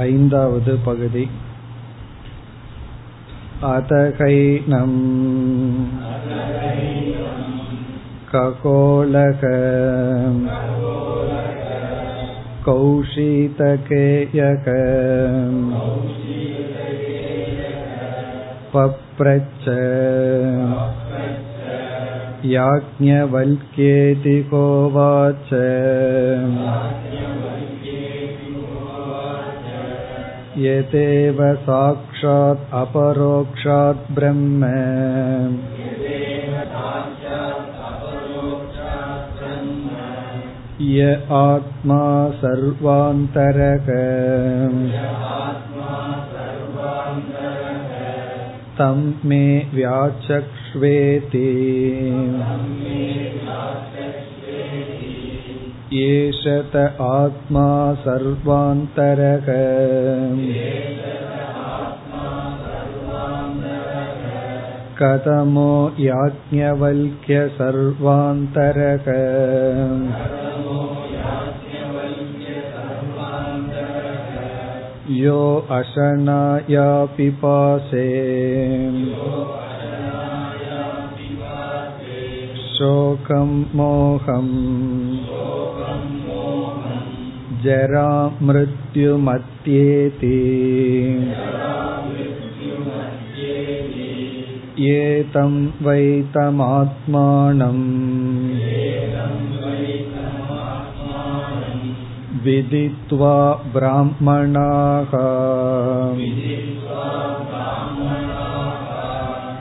ऐन्दावद् पगुदि अतहैनम् ककोलक कौशीतकेयक पप्रच्छ याज्ञवल्क्येति कोवाच यतेव साक्षात् अपरोक्षात् ब्रह्म य आत्मा सर्वान्तरक तं मे व्याचक्ष्वेति एष त आत्मा सर्वान्तरक कथमो याज्ञवल्क्य सर्वान्तरक यो अशनाया पिपासे शोकं मोहम्। जरामृत्युमत्येति एतं वैतमात्मानम् विदित्वा ब्राह्मणाः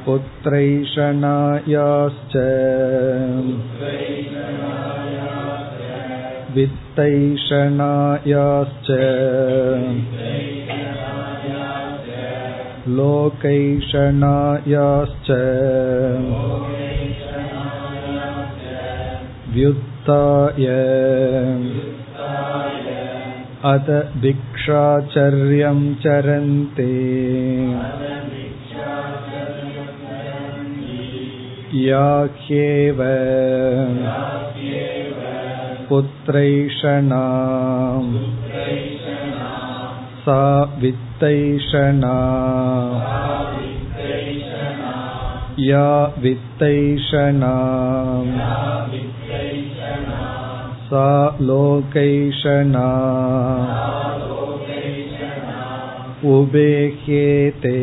पुत्रैषणायाश्च वित्तैषणायाश्च लोकैषणायाश्च व्युत्थाय अत भिक्षाचर्यं चरन्ति या ह्येव पुत्रैषणा सा वित्तैषणा या वित्तैषणा सा लोकैषणा उबेह्येते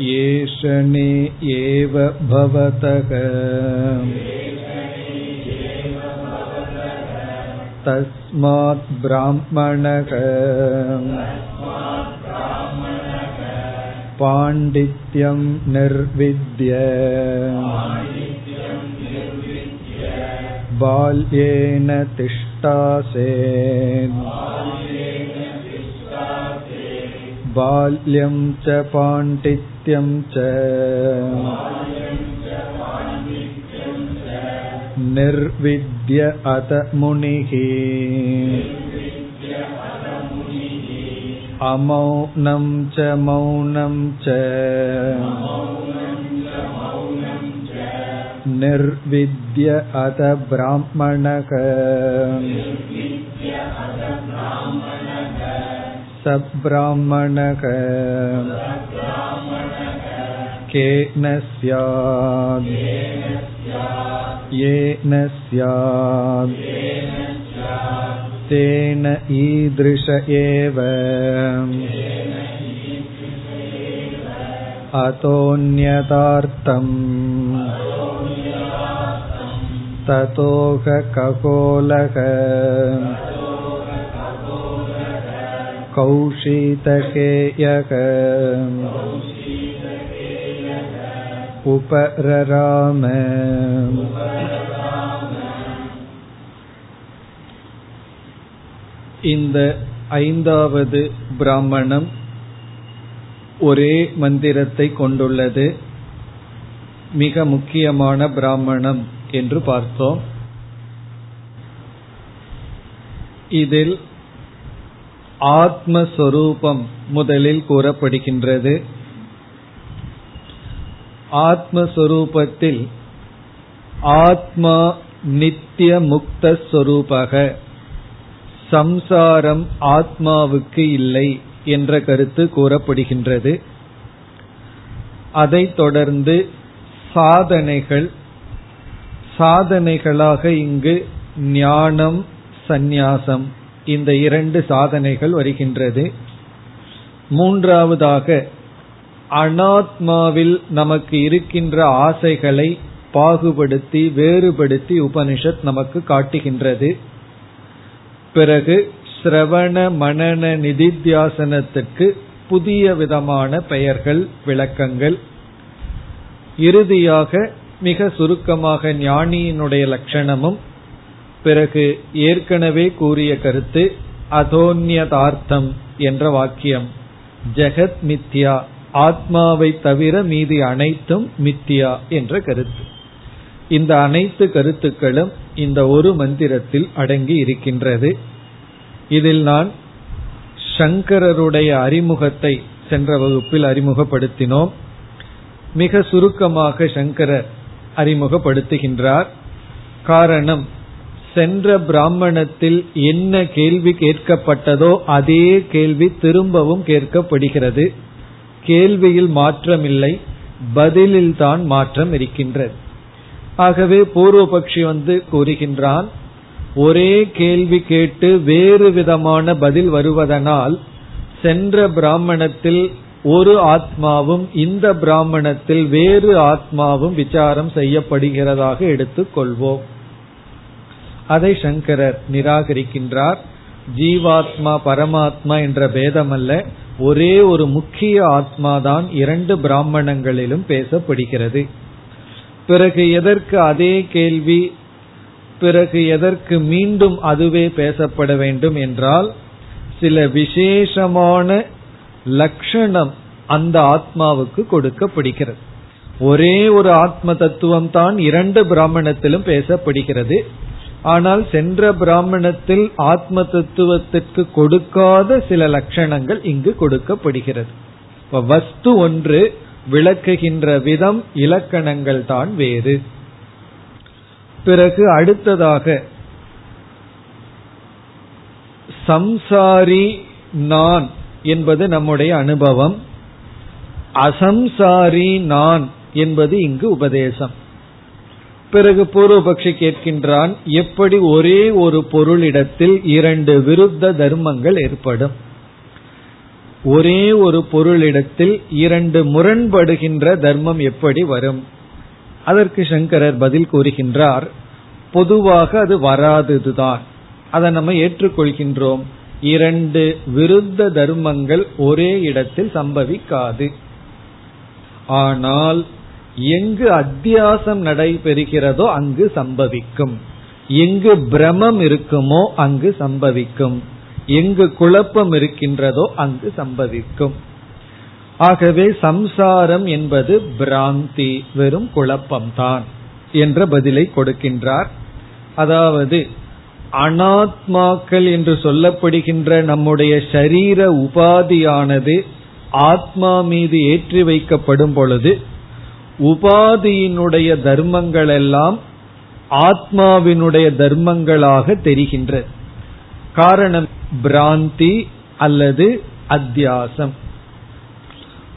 येषणे एव भवतः तस्मात् ब्राह्मणः पाण्डित्यं निर्विद्य बाल्येन तिष्ठासेन् बाल्यं च पाण्डित्यं च निर्विद्य अत मुनिः अमौनं च मौनं च निर्विद्य अत ब्राह्मणः सब्राह्मणः केन स्यात् येन स्यात् तेन ईदृश एव अतोऽन्यतार्थम् ततोऽककोलः कौशीतकेयः உபரராம. இந்த ஐந்தாவது பிராமணம் ஒரே மந்திரத்தை கொண்டுள்ளது. மிக முக்கியமான பிராமணம் என்று பார்த்தோம். இதில் ஆத்மஸ்வரூபம் முதலில் கூறப்படுகின்றது. ஆத்மஸ்வரூபத்தில் ஆத்மா நித்திய முக்த ஸ்வரூபக சம்சாரம் ஆத்மாவுக்கு இல்லை என்ற கருத்து கூறப்படுகின்றது. அதைத் தொடர்ந்து சாதனைகள் சாதனைகளாக இங்கு ஞானம் சந்நியாசம் இந்த இரண்டு சாதனைகள் வருகின்றது. மூன்றாவதாக அனாத்மாவில் நமக்கு இருக்கின்ற ஆசைகளை பாகுபடுத்தி வேறுபடுத்தி உபனிஷத் நமக்கு காட்டுகின்றது. பிறகு சிரவண மனன நிதித்தியாசனத்துக்கு புதிய விதமான பெயர்கள் விளக்கங்கள். இறுதியாக மிக சுருக்கமாக ஞானியினுடைய லட்சணமும் பிறகு ஏற்கனவே கூறிய கருத்து அதோன்யதார்த்தம் என்ற வாக்கியம். ஜெகத் மித்யா ஆத்மாவை தவிர மீதி அனைத்தும் மித்தியா என்ற கருத்து. இந்த அனைத்து கருத்துக்களும் இந்த ஒரு மந்திரத்தில் அடங்கி இருக்கின்றது. இதில் நான் சங்கரருடைய அறிமுகத்தை சென்ற வகுப்பில் அறிமுகப்படுத்தினோம். மிக சுருக்கமாக சங்கரர் அறிமுகப்படுத்துகின்றார். காரணம் சென்ற பிராமணத்தில் என்ன கேள்வி கேட்கப்பட்டதோ அதே கேள்வி திரும்பவும் கேட்கப்படுகிறது. கேள்வியில் மாற்றமில்லை பதிலில் தான் மாற்றம் இருக்கின்றது. ஆகவே பூர்வபக்ஷி வந்து கூறுகின்றான் ஒரே கேள்வி கேட்டு வேறு விதமான பதில் வருவதனால் சென்ற பிராமணத்தில் ஒரு ஆத்மாவும் இந்த பிராமணத்தில் வேறு ஆத்மாவும் விசாரம் செய்யப்படுகிறதாக எடுத்துக்கொள்வோம் அதை சங்கரர் நிராகரிக்கின்றார் ஜீவாத்மா பரமாத்மா என்ற பேதம் அல்ல ஒரே ஒரு முக்கிய ஆத்மா தான் இரண்டு பிராமணங்களிலும் பேசப்படுகிறது. பிறகு எதற்கு அதே கேள்வி பிறகு எதற்கு மீண்டும் அதுவே பேசப்பட வேண்டும் என்றால் சில விசேஷமான லட்சணம் அந்த ஆத்மாவுக்கு கொடுக்கப்படுகிறது. ஒரே ஒரு ஆத்ம தத்துவம் தான் இரண்டு பிராமணத்திலும் பேசப்படுகிறது. ஆனால் சென்ற பிராமணத்தில் ஆத்ம தத்துவத்திற்கு கொடுக்காத சில லட்சணங்கள் இங்கு கொடுக்கப்படுகிறது. வஸ்து ஒன்று விளக்குகின்ற விதம் இலக்கணங்கள் தான் வேறு. பிறகு அடுத்ததாக சம்சாரி நான் என்பது நம்முடைய அனுபவம். அசம்சாரி நான் என்பது இங்கு உபதேசம். பிறகு பூர்வபக்ஷி கேட்கின்றான் எப்படி ஒரே ஒரு பொருளிடத்தில் இரண்டு விருத்த தர்மங்கள் ஏற்படும்? ஒரே ஒரு பொருளிடத்தில் இரண்டு முரண்படுகின்ற தர்மம் எப்படி வரும்? அதற்கு சங்கரர் பதில் கூறுகின்றார் பொதுவாக அது வராததுதான். அதை நம்ம ஏற்றுக்கொள்கின்றோம். இரண்டு விருத்த தர்மங்கள் ஒரே இடத்தில் சம்பவிக்காது. ஆனால் எங்கு அத்தியாசம் நடைபெறுகிறதோ அங்கு சம்பவிக்கும். எங்கு பிரமம் இருக்குமோ அங்கு சம்பவிக்கும். எங்கு குழப்பம் இருக்கின்றதோ அங்கு சம்பவிக்கும். ஆகவே சம்சாரம் என்பது பிராந்தி வெறும் குழப்பம்தான் என்ற பதிலை கொடுக்கின்றார். அதாவது அனாத்மாக்கள் என்று சொல்லப்படுகின்ற நம்முடைய சரீர உபாதியானது ஆத்மா மீது ஏற்றி வைக்கப்படும் பொழுது உபாதியினுடைய தர்மங்கள் எல்லாம் ஆத்மாவினுடைய தர்மங்களாக தெரிகின்றது காரணம் பிராந்தி அல்லது அத்தியாசம்.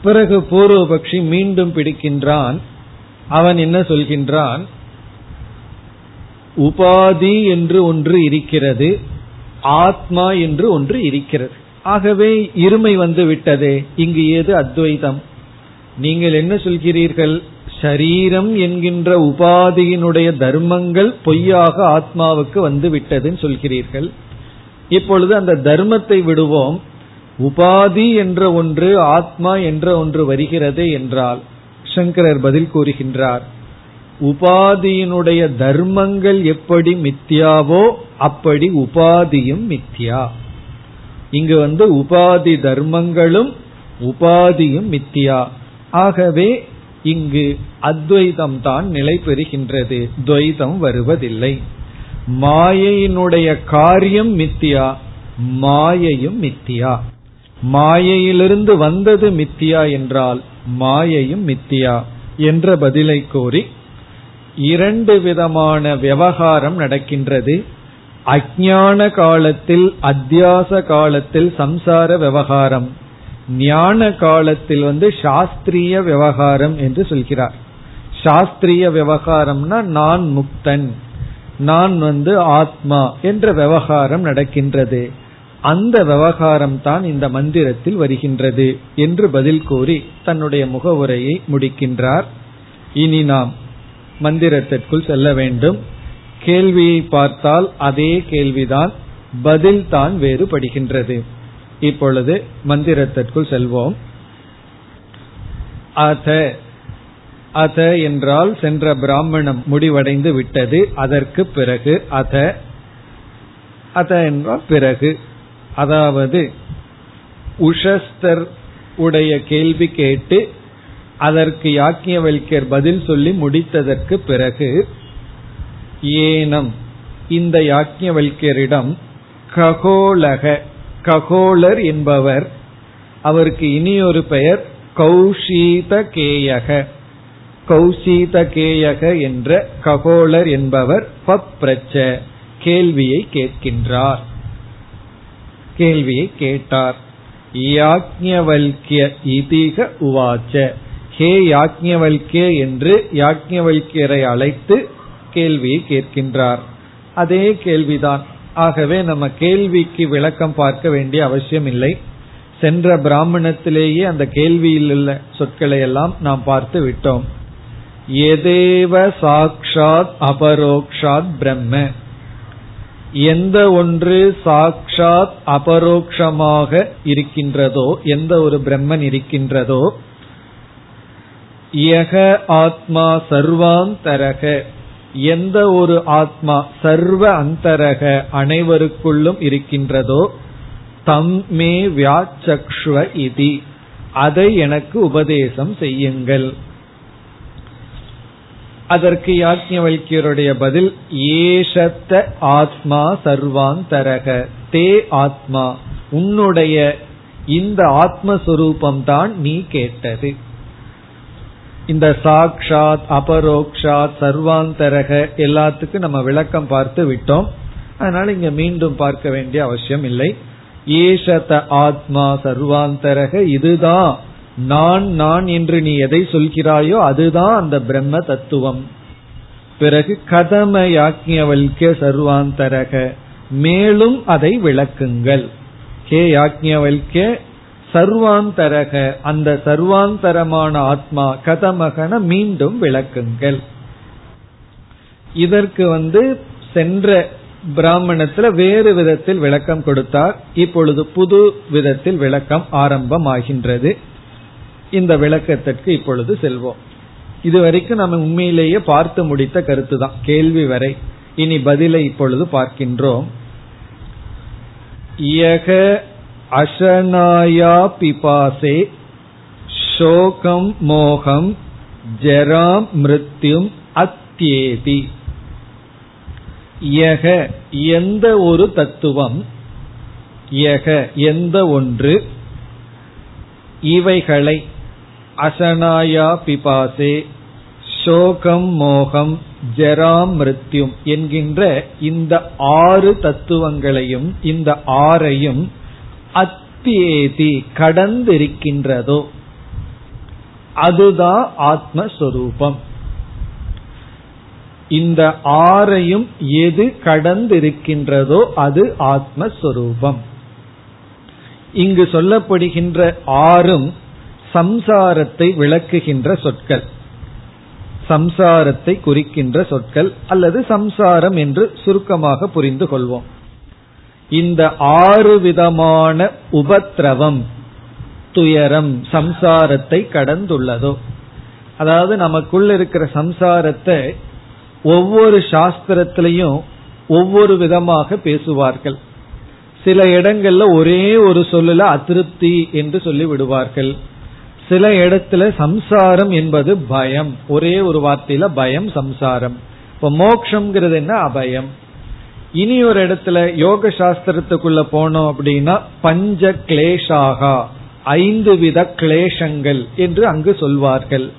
பிறகு பூர்வபக்ஷி மீண்டும் பிடிக்கின்றான். அவன் என்ன சொல்கின்றான்? உபாதி என்று ஒன்று இருக்கிறது ஆத்மா என்று ஒன்று இருக்கிறது. ஆகவே இருமை வந்து விட்டதே இங்கு ஏது அத்வைதம்? நீங்கள் என்ன சொல்கிறீர்கள்? சரீரம் என்கின்ற உபாதியினுடைய தர்மங்கள் பொய்யாக ஆத்மாவுக்கு வந்து விட்டதுன்னு சொல்கிறீர்கள். இப்பொழுது அந்த தர்மத்தை விடுவோம். உபாதி என்ற ஒன்று ஆத்மா என்ற ஒன்று வருகிறது என்றால் சங்கரர் பதில் கூறுகின்றார். உபாதியினுடைய தர்மங்கள் எப்படி மித்தியாவோ அப்படி உபாதியும் மித்தியா. இங்கு வந்து உபாதி தர்மங்களும் உபாதியும் மித்தியா. ஆகவே இங்கு அத்வைதம் தான் நிலை பெறுகின்றது. துவைதம் வருவதில்லை. மாயையினுடைய காரியம் மித்தியா மாயையும் மித்தியா. மாயையிலிருந்து வந்தது மித்தியா என்றால் மாயையும் மித்தியா என்ற பதிலை கோரி இரண்டு விதமான விவகாரம் நடக்கின்றது. அஜான காலத்தில் அத்தியாச காலத்தில் சம்சார விவகாரம். ஞான காலத்தில் வந்து சாஸ்திரிய விவகாரம் என்று சொல்கிறார். சாஸ்திரிய விவகாரம்னா நான் முக்தன் நான் வந்து ஆத்மா என்ற விவகாரம் நடக்கின்றது. அந்த விவகாரம் தான் இந்த மந்திரத்தில் வருகின்றது என்று பதில் கூறி தன்னுடைய முகவுரையை முடிக்கின்றார். இனி நாம் மந்திரத்திற்குள் செல்ல வேண்டும். கேள்வியை பார்த்தால் அதே கேள்விதான் பதில் தான் வேறுபடுகின்றது. இப்பொழுது மந்திரத்திற்குள் செல்வோம். அத அத என்றால் சென்ற பிராமணம் முடிவடைந்து விட்டது அதற்கு பிறகு அத அத என்றால் பிறகு. அதாவது உஷஸ்தர் உடைய கேள்வி கேட்டு அதற்கு யாக்கியவல்யர் பதில் சொல்லி முடித்ததற்கு பிறகு ஏனம் இந்த யாக்கியவல்யரிடம் ககோலக ககோலர் என்பவர். அவருக்கு இனியொரு பெயர் கௌஷீத கேயக கௌசீத கேயக என்ற ககோலர் என்பவர் பப்ரச்ச கேள்வியை கேட்கின்றார். கேள்வியை கேட்டார். யாக்ஞவல்கிய இதிக உவாச்ச. ஹே யாக்ஞவல்கிய என்று யாக்ஞவல்கியரை அழைத்து கேள்வியை கேட்கின்றார். அதே கேள்விதான் ஆகவே நம்ம கேள்விக்கு விளக்கம் பார்க்க வேண்டிய அவசியம் இல்லை. சென்ற பிராமணத்திலேயே அந்த கேள்வியில் உள்ள சொற்களை எல்லாம் நாம் பார்த்து விட்டோம். எதேவ சாக்ஷாத் அபரோக்ஷாத் பிரம்ம. எந்த ஒன்று சாக்ஷாத் அபரோக்ஷமாக இருக்கின்றதோ எந்த ஒரு பிரம்மன் இருக்கின்றதோ யக ஆத்மா சர்வாந்தரக. எந்த ஒரு ஆத்மா சர்வ அந்தரக அனைவருக்குள்ளும் இருக்கின்றதோ தம்மே வியாச்சக்ஷ்வ இதி. அதை எனக்கு உபதேசம் செய்யுங்கள். அதற்கு யாஜ்ஞவல்யருடைய பதில் ஏஷத்த ஆத்மா சர்வாந்தரக. தே ஆத்மா உன்னுடைய இந்த ஆத்மஸ்வரூபம் தான் நீ கேட்டது. இந்த சாக்ஷாத் அபரோக்ஷாத் சர்வாந்தரக எல்லாத்துக்கும் நம்ம விளக்கம் பார்த்து விட்டோம். அதனால இங்க மீண்டும் பார்க்க வேண்டிய அவசியம் இல்லை. ஏஷத ஆத்மா சர்வாந்தரக இதுதான். நான் நான் என்று நீ எதை சொல்கிறாயோ அதுதான் அந்த பிரம்ம தத்துவம். பிறகு கதம யாக்ஞவல்கிய சர்வாந்தரக மேலும் அதை விளக்குங்கள். ஹே யாக்ஞவல்கிய? சர்வாந்தரக அந்த சர்வாந்தரமான ஆத்மா கதமகன மீண்டும் விளக்குங்கள். இதற்கு வந்து சென்ற பிராமணத்துல வேறு விதத்தில் விளக்கம் கொடுத்தார். இப்பொழுது புது விதத்தில் விளக்கம் ஆரம்பமாகின்றது. இந்த விளக்கத்திற்கு இப்பொழுது செல்வோம். இதுவரைக்கும் நம்ம உண்மையிலேயே பார்த்து முடித்த கருத்து தான் கேள்வி வரை. இனி பதிலை இப்பொழுது பார்க்கின்றோம். அசனாயா பிபாசே சோகம் மோகம் ஜரா மிருத்யும் அத்தியேதி. யக எந்த ஒரு தத்துவம் யக எந்த ஒன்று இவைகளை அசனாயா பிபாசே சோகம் மோகம் ஜராம் மிருத்யும் என்கின்ற இந்த ஆறு தத்துவங்களையும் இந்த ஆறையும் அத்தியேதி கடந்திருக்கின்றதோ அதுதான் ஆத்மஸ்வரூபம். இந்த ஆறையும் எது கடந்திருக்கின்றதோ அது ஆத்மஸ்வரூபம். இங்கு சொல்லப்படுகின்ற ஆறும் சம்சாரத்தை விளக்குகின்ற சொற்கள். சம்சாரத்தை குறிக்கின்ற சொற்கள் அல்லது சம்சாரம் என்று சுருக்கமாக புரிந்து கொள்வோம். இந்த ஆறு விதமான உபத்திரவம் துயரம் சம்சாரத்தை கடந்துள்ளதோ. அதாவது நமக்குள்ள இருக்கிற சம்சாரத்தை ஒவ்வொரு சாஸ்திரத்திலையும் ஒவ்வொரு விதமாக பேசுவார்கள். சில இடங்கள்ல ஒரே ஒரு சொல்லுல அதிருப்தி என்று சொல்லி விடுவார்கள் சில இடத்துல சம்சாரம் என்பது பயம். ஒரே ஒரு வார்த்தையில பயம் சம்சாரம். இப்ப மோக்ஷங்கிறது என்ன? அபயம். இனி ஒரு இடத்துல யோக சாஸ்திரத்துக்குள்ள போனோம் அப்படின்னா பஞ்ச கிளேஷாகா ஐந்து வித கிளேஷங்கள் என்று அங்கு சொல்வார்கள்.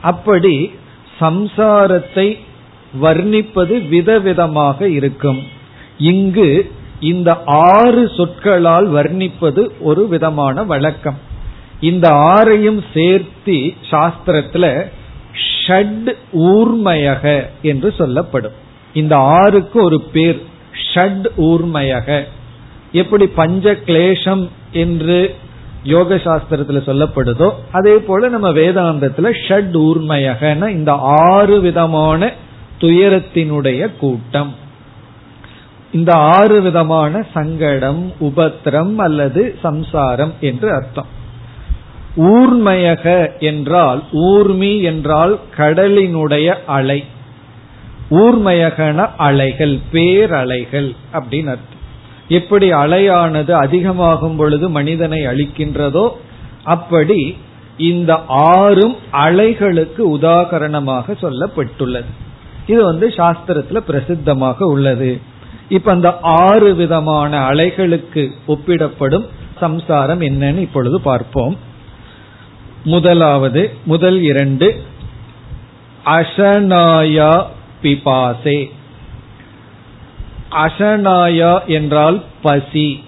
அப்படி சம்சாரத்தை வர்ணிப்பது விதவிதமாக இருக்கும். இங்கு இந்த ஆறு சொற்களால் வர்ணிப்பது ஒரு விதமான வழக்கம். இந்த ஆறையும் சேர்த்தி சாஸ்திரத்துல ஷட் ஊர்மயக என்று சொல்லப்படும். இந்த ஆறுக்கு ஒரு பேர் ஷட் ஊர்மயக. எப்படி பஞ்ச கிளேஷம் என்று யோக சாஸ்திரத்துல சொல்லப்படுதோ அதே போல நம்ம வேதாந்தத்துல ஷட் ஊர்மயகன இந்த ஆறு விதமான துயரத்தினுடைய கூட்டம். இந்த ஆறு விதமான சங்கடம் உபத்திரம் அல்லது சம்சாரம் என்று அர்த்தம். ஊர்மயக என்றால் ஊர்மி என்றால் கடலினுடைய அலை. ஊர்மயகன அலைகள் பேரலைகள் அப்படின்னு அர்த்தம். எப்படி அலையானது அதிகமாகும் பொழுது மனிதனை அழிக்கின்றதோ அப்படி இந்த ஆறும் அலைகளுக்கு உதாகரணமாக சொல்லப்பட்டுள்ளது. இது வந்து சாஸ்திரத்துல பிரசித்தமாக உள்ளது. இப்ப அந்த ஆறு விதமான அலைகளுக்கு ஒப்பிடப்படும் சம்சாரம் என்னன்னு இப்பொழுது பார்ப்போம். முதலாவது முதல் இரண்டு அசனாயா பிபாசே. அசனாயா என்றால் பசி.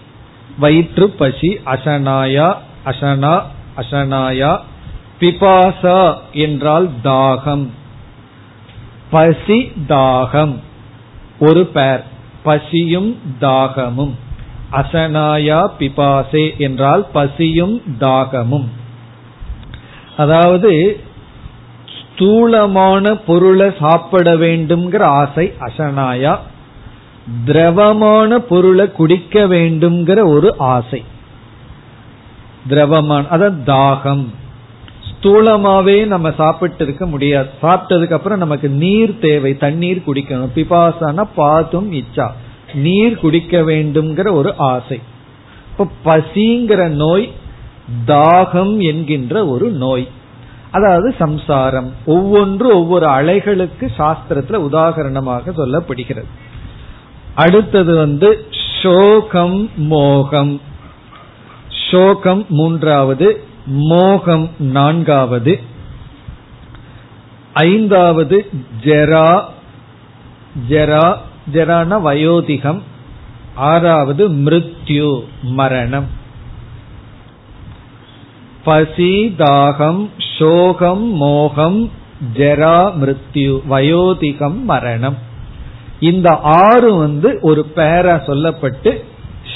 வயிற்று பசி அசனாயா அசனா அசனாயா. பிபாசா என்றால் தாகம். பசி தாகம். ஒரு பேர். பசியும் தாகமும். அசனாயா பிபாசே என்றால் பசியும் தாகமும். அதாவது ஸ்தூலமான பொருளை சாப்பிட வேண்டும்ங்கிற ஆசை அசனாயா. திரவமான பொருளை குடிக்க வேண்டும்ங்கிற ஒரு ஆசை. திரவமான அதான் தாகம். ஸ்தூலமாவே நம்ம சாப்பிட்டு இருக்க முடியாது. சாப்பிட்டதுக்கு அப்புறம் நமக்கு நீர் தேவை தண்ணீர் குடிக்கணும். பிபாசான பாத்தும் இச்சா. நீர் குடிக்க வேண்டும்ங்கிற ஒரு ஆசை. இப்ப பசிங்கிற நோய் தாகம் என்கின்ற ஒரு நோய். அதாவது சம்சாரம். ஒவ்வொன்று ஒவ்வொரு அலைகளுக்கு சாஸ்திரத்துல உதாகரணமாக சொல்லப்படுகிறது. அடுத்தது வந்து சோகம் மோகம். சோகம் மூன்றாவது மோகம் நான்காவது. ஐந்தாவது ஜெரா. ஜெரா ஜெரான வயோதிகம். ஆறாவது மிருத்யு மரணம். பசி தாகம் சோகம் மோகம் ஜெரா மிருத்யு வயோதிகம் மரணம். இந்த ஆறு வந்து ஒரு பேரா சொல்லப்பட்டு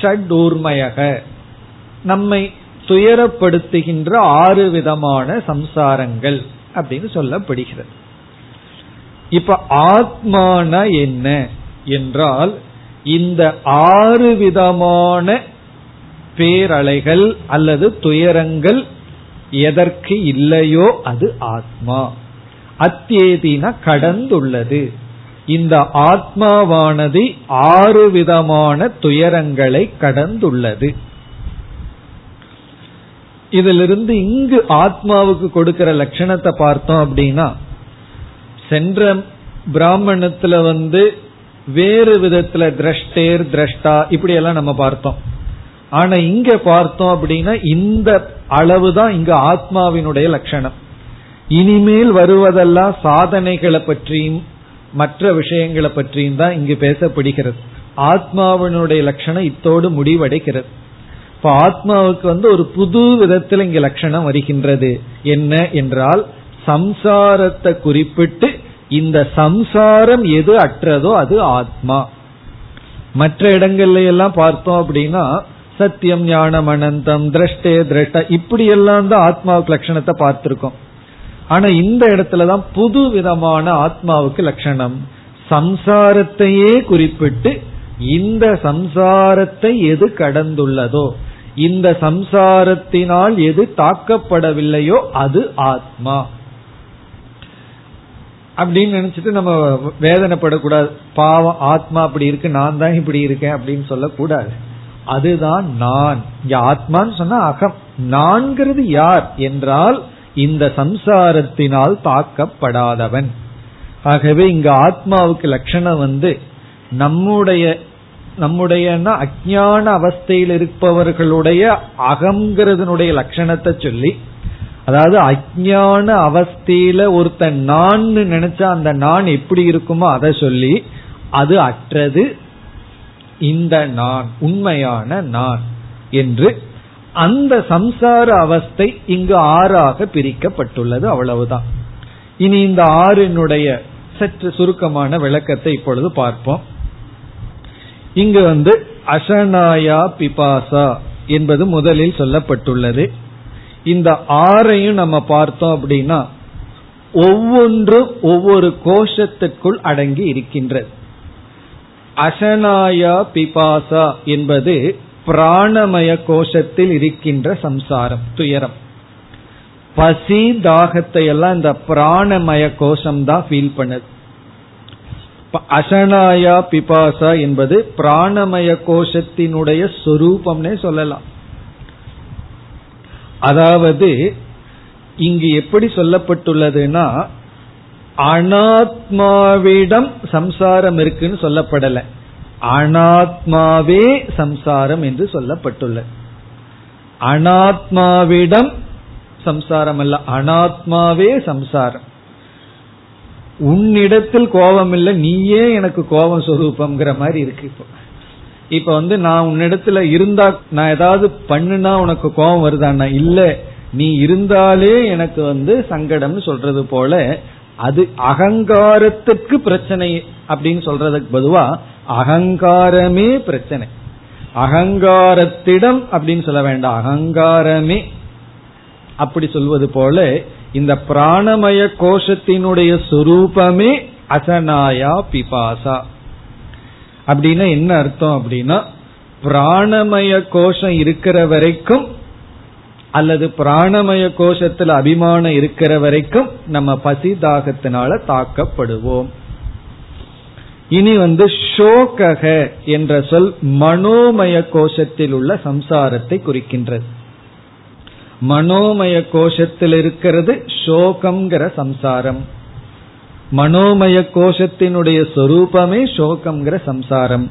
ஷட் ஊர்மயக நம்மை துயரப்படுத்துகின்ற ஆறு விதமான சம்சாரங்கள் அப்படின்னு சொல்லப்படுகிறது. இப்ப ஆத்மான என்ன என்றால் இந்த ஆறு விதமான பேரலைகள் அல்லது துயரங்கள் எதற்கு இல்லையோ அது ஆத்மா. அத்தியேதினா கடந்துள்ளது. இந்த ஆத்மாவானது ஆறு விதமான துயரங்களை கடந்துள்ளது. இதிலிருந்து இங்கு ஆத்மாவுக்கு கொடுக்கிற லட்சணத்தை பார்த்தோம் அப்படின்னா சென்ற பிராமணத்துல வந்து வேறு விதத்துல திரஷ்டேர் திரஷ்டா இப்படி எல்லாம் நம்ம பார்த்தோம். ஆனா இங்க பார்த்தோம் அப்படின்னா இந்த அளவுதான் இங்க ஆத்மாவினுடைய லட்சணம். இனிமேல் வருவதெல்லாம் சாதனைகளை பற்றியும் மற்ற விஷயங்களை பற்றியும் தான் இங்கு பேசப்படுகிறது. ஆத்மாவினுடைய லட்சணம் இத்தோடு முடிவடைகிறது. இப்ப ஆத்மாவுக்கு வந்து ஒரு புது விதத்தில் இங்க லட்சணம் வருகின்றது. என்ன என்றால் சம்சாரத்தை குறிப்பிட்டு இந்த சம்சாரம் எது அற்றதோ அது ஆத்மா. மற்ற இடங்கள்ல எல்லாம் பார்த்தோம் அப்படின்னா சத்தியம் ஞானம் அனந்தம் திரஷ்டே திரஷ்ட இப்படி எல்லாம் தான் ஆத்மாவுக்கு லட்சணத்தை பார்த்திருக்கோம். ஆனா இந்த இடத்துலதான் புது விதமான ஆத்மாவுக்கு லட்சணம். சம்சாரத்தையே குறிப்பிட்டு இந்த சம்சாரத்தை எது கடந்துள்ளதோ இந்த சம்சாரத்தினால் எது தாக்கப்படவில்லையோ அது ஆத்மா. அப்படின்னு நினைச்சிட்டு நம்ம வேதனைப்படக்கூடாது. பாவம் ஆத்மா அப்படி இருக்கு நான் தான் இப்படி இருக்கேன் அப்படின்னு சொல்லக்கூடாது. அதுதான் நான். இங்க ஆத்மான்னு சொன்னா அகம். நான்கிறது யார் என்றால் இந்த சம்சாரத்தினால் தாக்கப்படாதவன். ஆகவே இங்க ஆத்மாவுக்கு லட்சணம் வந்து நம்முடைய நம்முடைய அஜான அவஸ்தையில் இருப்பவர்களுடைய அகங்கிறதுனுடைய லட்சணத்தை சொல்லி அதாவது அஜான அவஸ்தையில ஒருத்தன் நான் நினைச்சா அந்த நான் எப்படி இருக்குமோ அதை சொல்லி அது அற்றது இந்த நான் உண்மையான நான் என்று அந்த சம்சார அவஸ்தை இங்கு ஆறாக பிரிக்கப்பட்டுள்ளது அவ்வளவுதான். இனி இந்த ஆறினுடைய சற்று சுருக்கமான விளக்கத்தை இப்பொழுது பார்ப்போம். இங்கு வந்து அசனாயா பிபாசா என்பது முதலில் சொல்லப்பட்டுள்ளது. இந்த ஆறையும் நம்ம பார்த்தோம் அப்படின்னா ஒவ்வொன்றும் ஒவ்வொரு கோஷத்திற்குள் அடங்கி இருக்கின்றது. அசனாயா பிபாசா என்பது பிராணமய கோஷத்தில் இருக்கின்ற சம்சாரம் துயரம். பசி தாகத்தை எல்லாம் இந்த பிராணமய கோஷம் தான் ஃபீல் பண்ணுது. அசனாயா பிபாசா என்பது பிராணமய கோஷத்தினுடைய சொரூபம்னே சொல்லலாம். அதாவது இங்கு எப்படி சொல்லப்பட்டுள்ளதுன்னா அனாத்மாவிடம் சம்சாரம் இருக்குன்னு சொல்லப்படல. அனாத்மாவே சம்சாரம் என்று சொல்லப்பட்டுள்ள அனாத்மாவிடம் சம்சாரம் அல்ல அனாத்மாவே சம்சாரம். உன்னிடத்தில் கோபம் இல்லை நீயே எனக்கு கோபம் சொரூபம்ங்கிற மாதிரி இருக்கு இப்போ. இப்ப வந்து நான் உன்னிடத்துல இருந்தா நான் ஏதாவது பண்ணுனா உனக்கு கோபம் வருதான்னா இல்ல நீ இருந்தாலே எனக்கு வந்து சங்கடம்னு சொல்றது போல அது அகங்காரத்துக்கு பிரச்சனை அப்படின்னு சொல்றதுக்கு பொதுவா அகங்காரமே பிரச்சனை. அகங்காரத்திடம் அப்படின்னு சொல்ல வேண்டாம். அகங்காரமே. அப்படி சொல்வது போல இந்த பிராணமய கோஷத்தினுடைய சுரூபமே அசனாயா பிபாசா. அப்படின்னா என்ன அர்த்தம் அப்படின்னா பிராணமய கோஷம் இருக்கிற வரைக்கும் அல்லது பிராணமய கோஷத்தில் அபிமானம் இருக்கிற வரைக்கும் நம்ம பசி தாகத்தினால தாக்கப்படுவோம். இனி வந்து ஷோகக என்ற சொல் மனோமய கோஷத்தில் உள்ள சம்சாரத்தை குறிக்கின்றது. மனோமய கோஷத்தில் இருக்கிறது சோகம்ங்கிற சம்சாரம். மனோமய கோஷத்தினுடைய சொரூபமே சோகம்ங்கிற சம்சாரம்.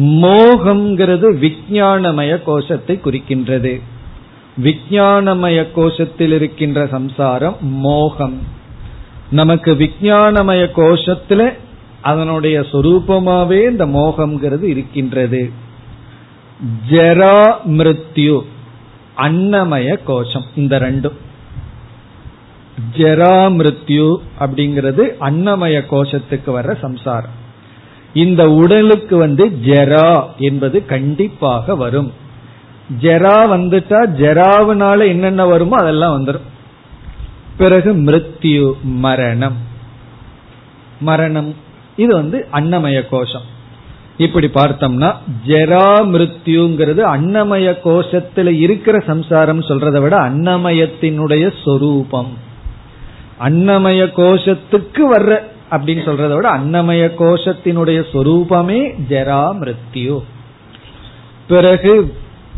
மோகம்ங்கிறது விஜயானமய கோஷத்தை குறிக்கின்றது. விஜயானமய கோஷத்தில் இருக்கின்ற சம்சாரம் மோகம். நமக்கு விஜயானமய கோஷத்துல அதனுடைய சொரூபமாவே இந்த மோகம்ங்கிறது இருக்கின்றது. ஜரா மிருத்யு அன்னமய கோஷம் இந்த ரெண்டும். ஜரா மிருத்யு அப்படிங்கிறது அன்னமய கோஷத்துக்கு வர்ற சம்சாரம். இந்த உடலுக்கு வந்து ஜெரா என்பது கண்டிப்பாக வரும். ஜெரா வந்துட்டா ஜெராவுனால என்னென்ன வருமோ அதெல்லாம் வந்துடும் பிறகு மிருத்யு மரணம். மரணம். இது வந்து அன்னமய கோஷம். இப்படி பார்த்தோம்னா ஜெரா மிருத்யுங்கிறது அன்னமய கோஷத்துல இருக்கிற சம்சாரம் சொல்றதை விட அன்னமயத்தினுடைய சொரூபம். அன்னமய கோஷத்துக்கு வர்ற அப்படின்னு சொல்றதை விட அன்னமய கோஷத்தினுடைய சொரூபமே ஜெரா மிருத்யு. பிறகு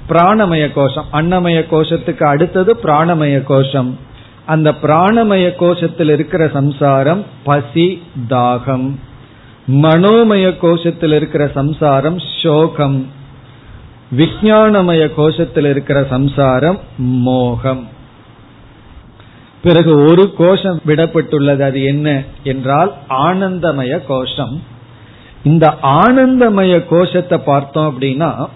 பிராணமய கோஷம் அன்னமய கோஷத்துக்கு அடுத்தது பிராணமய கோஷம் அந்த பிராணமய கோஷத்தில் இருக்கிற சம்சாரம் பசி தாகம். மனோமய கோஷத்தில் இருக்கிற சம்சாரம் சோகம். விஜயானமய கோஷத்தில் இருக்கிற சம்சாரம் மோகம். பிறகு ஒரு கோஷம் விடப்பட்டுள்ளது அது என்ன என்றால் ஆனந்தமய கோஷம் இந்த ஆனந்தமய கோஷத்தை பார்த்தோம் அப்படின்னா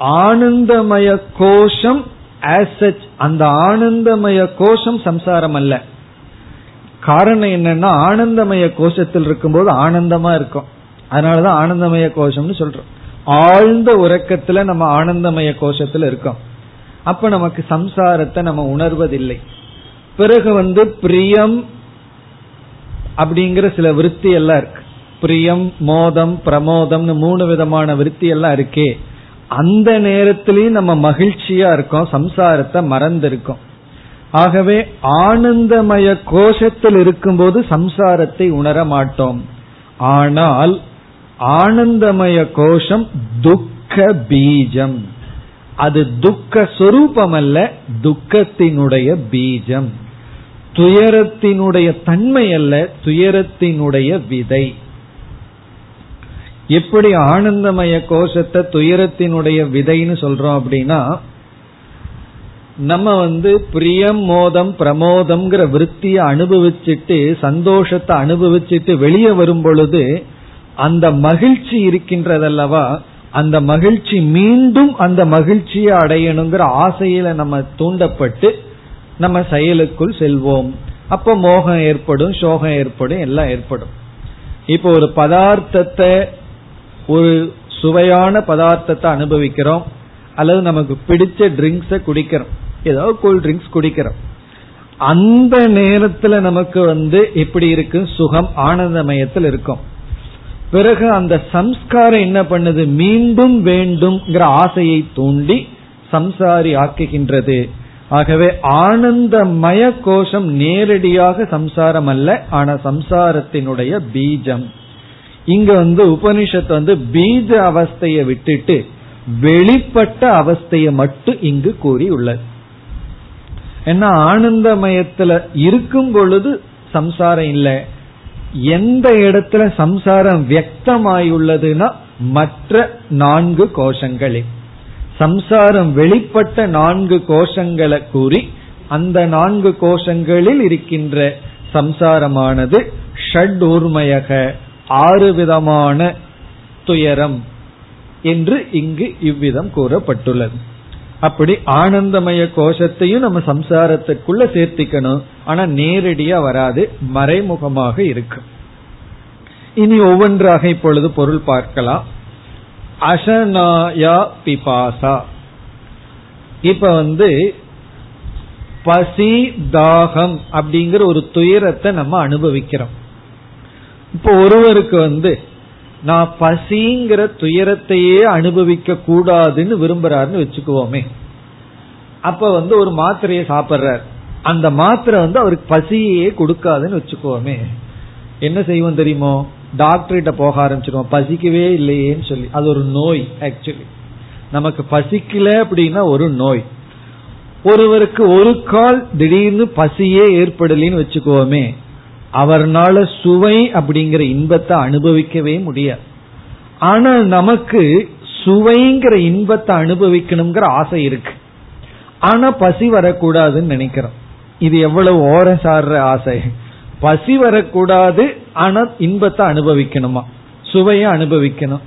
ஆனந்தமய கோஷம் ஆசச் அந்த ஆனந்தமய கோஷம் சம்சாரம் அல்ல காரணம் என்னன்னா ஆனந்தமய கோஷத்தில் இருக்கும்போது ஆனந்தமா இருக்கும். அதனாலதான் ஆனந்தமய கோஷம்னு சொல்றோம். ஆழ்ந்த உறக்கத்துல நம்ம ஆனந்தமய கோஷத்துல இருக்கோம். அப்ப நமக்கு சம்சாரத்தை நம்ம உணர்வதில்லை. பிறகு வந்து பிரியம் அப்படிங்கிற சில விருத்தி எல்லாம் இருக்கு. பிரியம் மோதம் பிரமோதம்னு மூணு விதமான விருத்தி எல்லாம் இருக்கே. அந்த நேரத்திலையும் நம்ம மகிழ்ச்சியா இருக்கோம் சம்சாரத்தை மறந்திருக்கோம். ஆகவே ஆனந்தமய கோஷத்தில் இருக்கும்போது சம்சாரத்தை உணர மாட்டோம். ஆனால் ஆனந்தமய கோஷம் துக்க பீஜம். அது துக்க சொரூபம் அல்ல துக்கத்தினுடைய பீஜம். துயரத்தினுடைய தன்மை அல்ல துயரத்தினுடைய விதை. எப்படி ஆனந்தமய கோஷத்தை துயரத்தினுடைய விதைன்னு சொல்றோம் அப்படின்னா நம்ம வந்து பிரியம் மோதம் பிரமோதம்ங்கிற விற்த்திய அனுபவிச்சுட்டு சந்தோஷத்தை அனுபவிச்சுட்டு வெளியே வரும் பொழுது அந்த மகிழ்ச்சி இருக்கின்றதல்லவா அந்த மகிழ்ச்சி மீண்டும் அந்த மகிழ்ச்சியை அடையணுங்கிற ஆசையில நம்ம தூண்டப்பட்டு நம்ம செயலுக்குள் செல்வோம். அப்ப மோகம் ஏற்படும் சோகம் ஏற்படும் எல்லாம் ஏற்படும். இப்போ ஒரு பதார்த்தத்தை ஒரு சுவையான பதார்த்தத்தை அனுபவிக்கிறோம் அல்லது நமக்கு பிடிச்ச ட்ரிங்க்ஸ குடிக்கிறோம். ஏதாவது கூல் ட்ரிங்க்ஸ் குடிக்கிறோம். அந்த நேரத்துல நமக்கு வந்து எப்படி இருக்கு? சுகம் ஆனந்தமயத்தில் இருக்கும். பிறகு அந்த சம்ஸ்காரம் என்ன பண்ணுது? மீண்டும் வேண்டும்ங்கிற ஆசையை தூண்டி சம்சாரி ஆக்குகின்றது. ஆகவே ஆனந்தமய கோஷம் நேரடியாக சம்சாரம் அல்ல ஆனா சம்சாரத்தினுடைய பீஜம். இங்க வந்து உபனிஷத்து வந்து பீஜ அவஸ்தையை விட்டுட்டு வெளிப்பட்ட அவஸ்தையை மட்டும் இங்கு கூறியுள்ளது ஏன்னா ஆனந்தமயத்துல இருக்கும் பொழுது சம்சாரம் இல்லை. எந்த இடத்துல சம்சாரம் வியக்தமாயுள்ளதுன்னா மற்ற நான்கு கோஷங்களில் சம்சாரம் வெளிப்பட்ட நான்கு கோஷங்களை கூறி அந்த நான்கு கோஷங்களில் இருக்கின்ற சம்சாரமானது ஷட் ஊர்மயக. ஆறு விதமான துயரம் என்று இங்கு இவ்விதம் கூறப்பட்டுள்ளது. அப்படி ஆனந்தமய கோஷத்தையும் நம்ம சம்சாரத்துக்குள்ள சேர்த்திக்கணும். ஆனா நேரடியா வராது மறைமுகமாக இருக்கும் இனி ஒவ்வொன்றாக இப்பொழுது பொருள் பார்க்கலாம். அசனாயா பிபாசா. இப்ப வந்து பசி தாகம் அப்படிங்கிற ஒரு துயரத்தை நம்ம அனுபவிக்கிறோம். இப்போ ஒருவருக்கு வந்து நான் பசிங்கிற துயரத்தையே அனுபவிக்க கூடாதுன்னு விரும்புறாருன்னு வச்சுக்குவோமே. அப்ப வந்து ஒரு மாத்திரையை சாப்பிட்றார். அந்த மாத்திரை வந்து அவருக்கு பசியே கொடுக்காதுன்னு வச்சுக்குவோமே. என்ன செய்வோம் தெரியுமோ? டாக்டர்கிட்ட போக ஆரம்பிச்சிருவோம் பசிக்கவே இல்லையேன்னு சொல்லி. அது ஒரு நோய் ஆக்சுவலி நமக்கு பசிக்கல அப்படின்னா ஒரு நோய். ஒருவருக்கு ஒரு கால் திடீர்னு பசியே ஏற்படலின்னு வச்சுக்குவோமே. அவர்னால சுவை அப்படிங்கிற இன்பத்தை அனுபவிக்கவே முடியாது. ஆனால் நமக்கு சுவைங்கிற இன்பத்தை அனுபவிக்கணுங்கிற ஆசை இருக்கு. ஆனா பசி வரக்கூடாதுன்னு நினைக்கிறோம். இது எவ்வளவு ஓர சாடுற ஆசை. பசி வரக்கூடாது ஆனா இன்பத்தை அனுபவிக்கணுமா? சுவையை அனுபவிக்கணும்.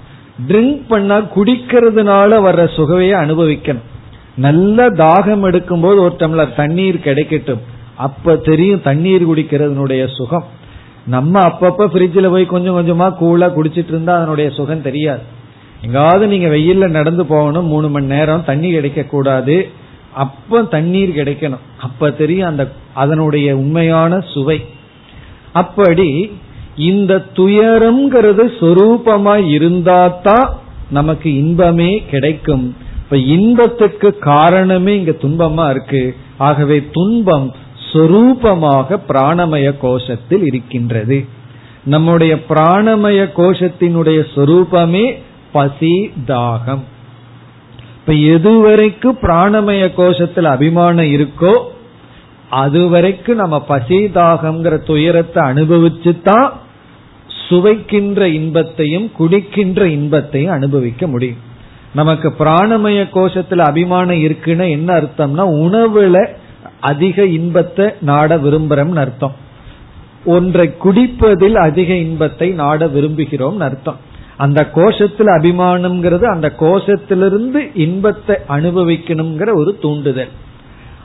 ட்ரிங்க் பண்ணா குடிக்கிறதுனால வர்ற சுகையை அனுபவிக்கணும். நல்ல தாகம் எடுக்கும்போது ஒரு டம்ளர் தண்ணீர் கிடைக்கட்டும். அப்ப தெரியும் தண்ணீர் குடிக்கிறதுனுடைய சுகம். நம்ம அப்பப்ப ஃப்ரிட்ஜில் போய் கொஞ்சம் கொஞ்சமா கூலா குடிச்சிட்டு இருந்தா அதனுடைய சுகம் தெரியாது. எங்காவது நீங்க வெயில்ல நடந்து போகணும் மூணு மணி நேரம் தண்ணி கிடைக்க கூடாது அப்ப தண்ணீர் கிடைக்கணும். அப்ப தெரியும் அந்த அதனுடைய உண்மையான சுவை. அப்படி இந்த துயரம்ங்கிறது சொரூபமா இருந்தாதான் நமக்கு இன்பமே கிடைக்கும். இப்ப இன்பத்துக்கு காரணமே இங்க துன்பமா இருக்கு. ஆகவே துன்பம் சொரூபமாக பிராணமய கோஷத்தில் இருக்கின்றது. நம்முடைய பிராணமய கோஷத்தினுடைய சொரூபமே பசி தாகம். இப்ப எதுவரைக்கும் பிராணமய கோஷத்தில் அபிமானம் இருக்கோ அதுவரைக்கும் நம்ம பசி தாகம்ங்கிற துயரத்தை அனுபவிச்சு தான் சுவைக்கின்ற இன்பத்தையும் குடிக்கின்ற இன்பத்தையும் அனுபவிக்க முடியும். நமக்கு பிராணமய கோஷத்துல அபிமானம் இருக்குன்னு என்ன அர்த்தம்னா உணவுல அதிக இன்பத்தை நாட விரும்புறோம்னு அர்த்தம். ஒன்றை குடிப்பதில் அதிக இன்பத்தை நாட விரும்புகிறோம் அர்த்தம். அந்த கோஷத்தில் அபிமானம்ங்கிறது அந்த கோஷத்திலிருந்து இன்பத்தை அனுபவிக்கணுங்கிற ஒரு தூண்டுதல்.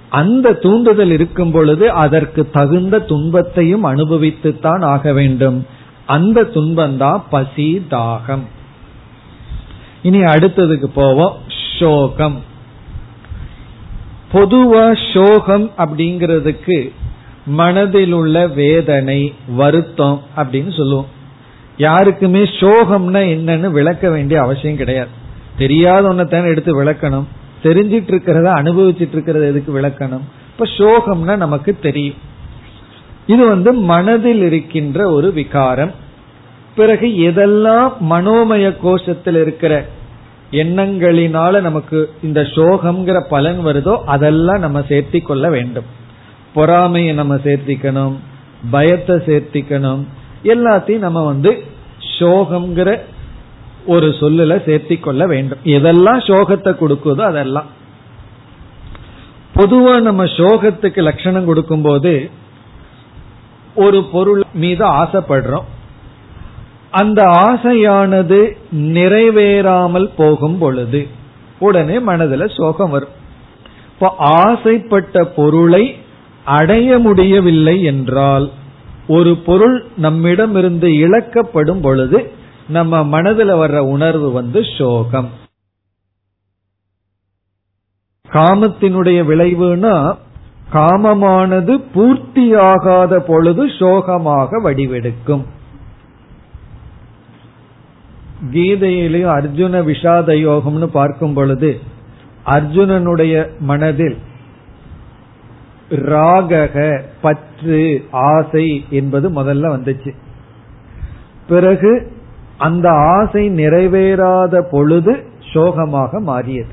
அந்த தூண்டுதல் இருக்கும் பொழுது அதற்கு தகுந்த துன்பத்தையும் அனுபவித்துத்தான் ஆக வேண்டும். அந்த துன்பம்தான் பசி தாகம். இனி அடுத்ததுக்கு போவோம். சோகம். பொதுவா சோகம் அப்படிங்கிறதுக்கு மனதில் உள்ள வேதனை வருத்தம் அப்படின்னு சொல்லுவோம். யாருக்குமே சோகம்னா என்னன்னு விளக்க வேண்டிய அவசியம் கிடையாது. தெரியாத ஒன்னத்தான எடுத்து விளக்கணும். தெரிஞ்சிட்டு இருக்கிறத அனுபவிச்சிட்டு இருக்கிறத எதுக்கு விளக்கணும்? இப்ப சோகம்னா நமக்கு தெரியும். இது வந்து மனதில் இருக்கின்ற ஒரு விகாரம். பிறகு எதெல்லாம் மனோமய கோஷத்தில் இருக்கிற எண்ணங்களினால நமக்கு இந்த சோகம்ங்கிற பலன் வருதோ அதெல்லாம் நம்ம சேர்த்தி கொள்ள வேண்டும். பொறாமையை நம்ம சேர்த்திக்கணும் பயத்தை சேர்த்திக்கணும் எல்லாத்தையும் நம்ம வந்து சோகம்ங்கிற ஒரு சொல்லுல சேர்த்தி கொள்ள வேண்டும். எதெல்லாம் சோகத்தை கொடுக்குதோ அதெல்லாம். பொதுவா நம்ம சோகத்துக்கு லட்சணம் கொடுக்கும் போது ஒரு பொருள் மீது ஆசைப்படுறோம். அந்த ஆசையானது நிறைவேறாமல் போகும் பொழுது உடனே மனதில் சோகம் வரும். இப்போ ஆசைப்பட்ட பொருளை அடைய முடியவில்லை என்றால் ஒரு பொருள் நம்மிடமிருந்து இழக்கப்படும் பொழுது நம்ம மனதில் வர்ற உணர்வு வந்து சோகம். காமத்தினுடைய விளைவுனா காமமானது பூர்த்தியாகாத பொழுது சோகமாக வடிவெடுக்கும். கீதையிலையும் அர்ஜுன விஷாத யோகம்னு பார்க்கும் பொழுது அர்ஜுனனுடைய மனதில் ராகக பற்று ஆசை என்பது முதல்ல வந்துச்சு. பிறகு அந்த ஆசை நிறைவேறாத பொழுது சோகமாக மாறியது.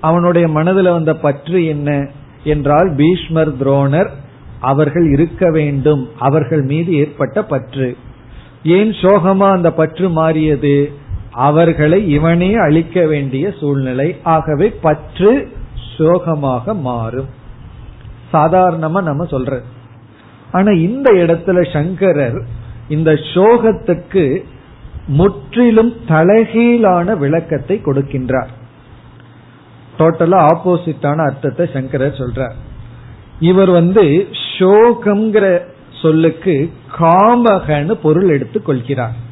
அவனுடைய மனதில் வந்த பற்று என்ன என்றால் பீஷ்மர் துரோணர் அவர்கள் இருக்க வேண்டும் அவர்கள் மீது ஏற்பட்ட பற்று. ஏன் சோகமா அந்த பற்று மாறியது? அவர்களை இவனே அழிக்க வேண்டிய சூழ்நிலை. ஆகவே பற்று சோகமாக மாறும். சாதாரணமா நம்ம சொல்ற ஆனா இந்த இடத்துல சங்கரர் இந்த சோகத்துக்கு முற்றிலும் தலைகீழான விளக்கத்தை கொடுக்கின்றார். டோட்டலா ஆப்போசிட்டான அர்த்தத்தை சங்கரர் சொல்றார். இவர் வந்து சோகம்ங்கிற சொல்லுக்கு காமகன்னு பொருள் எடுத்துக் கொள்கிறார்.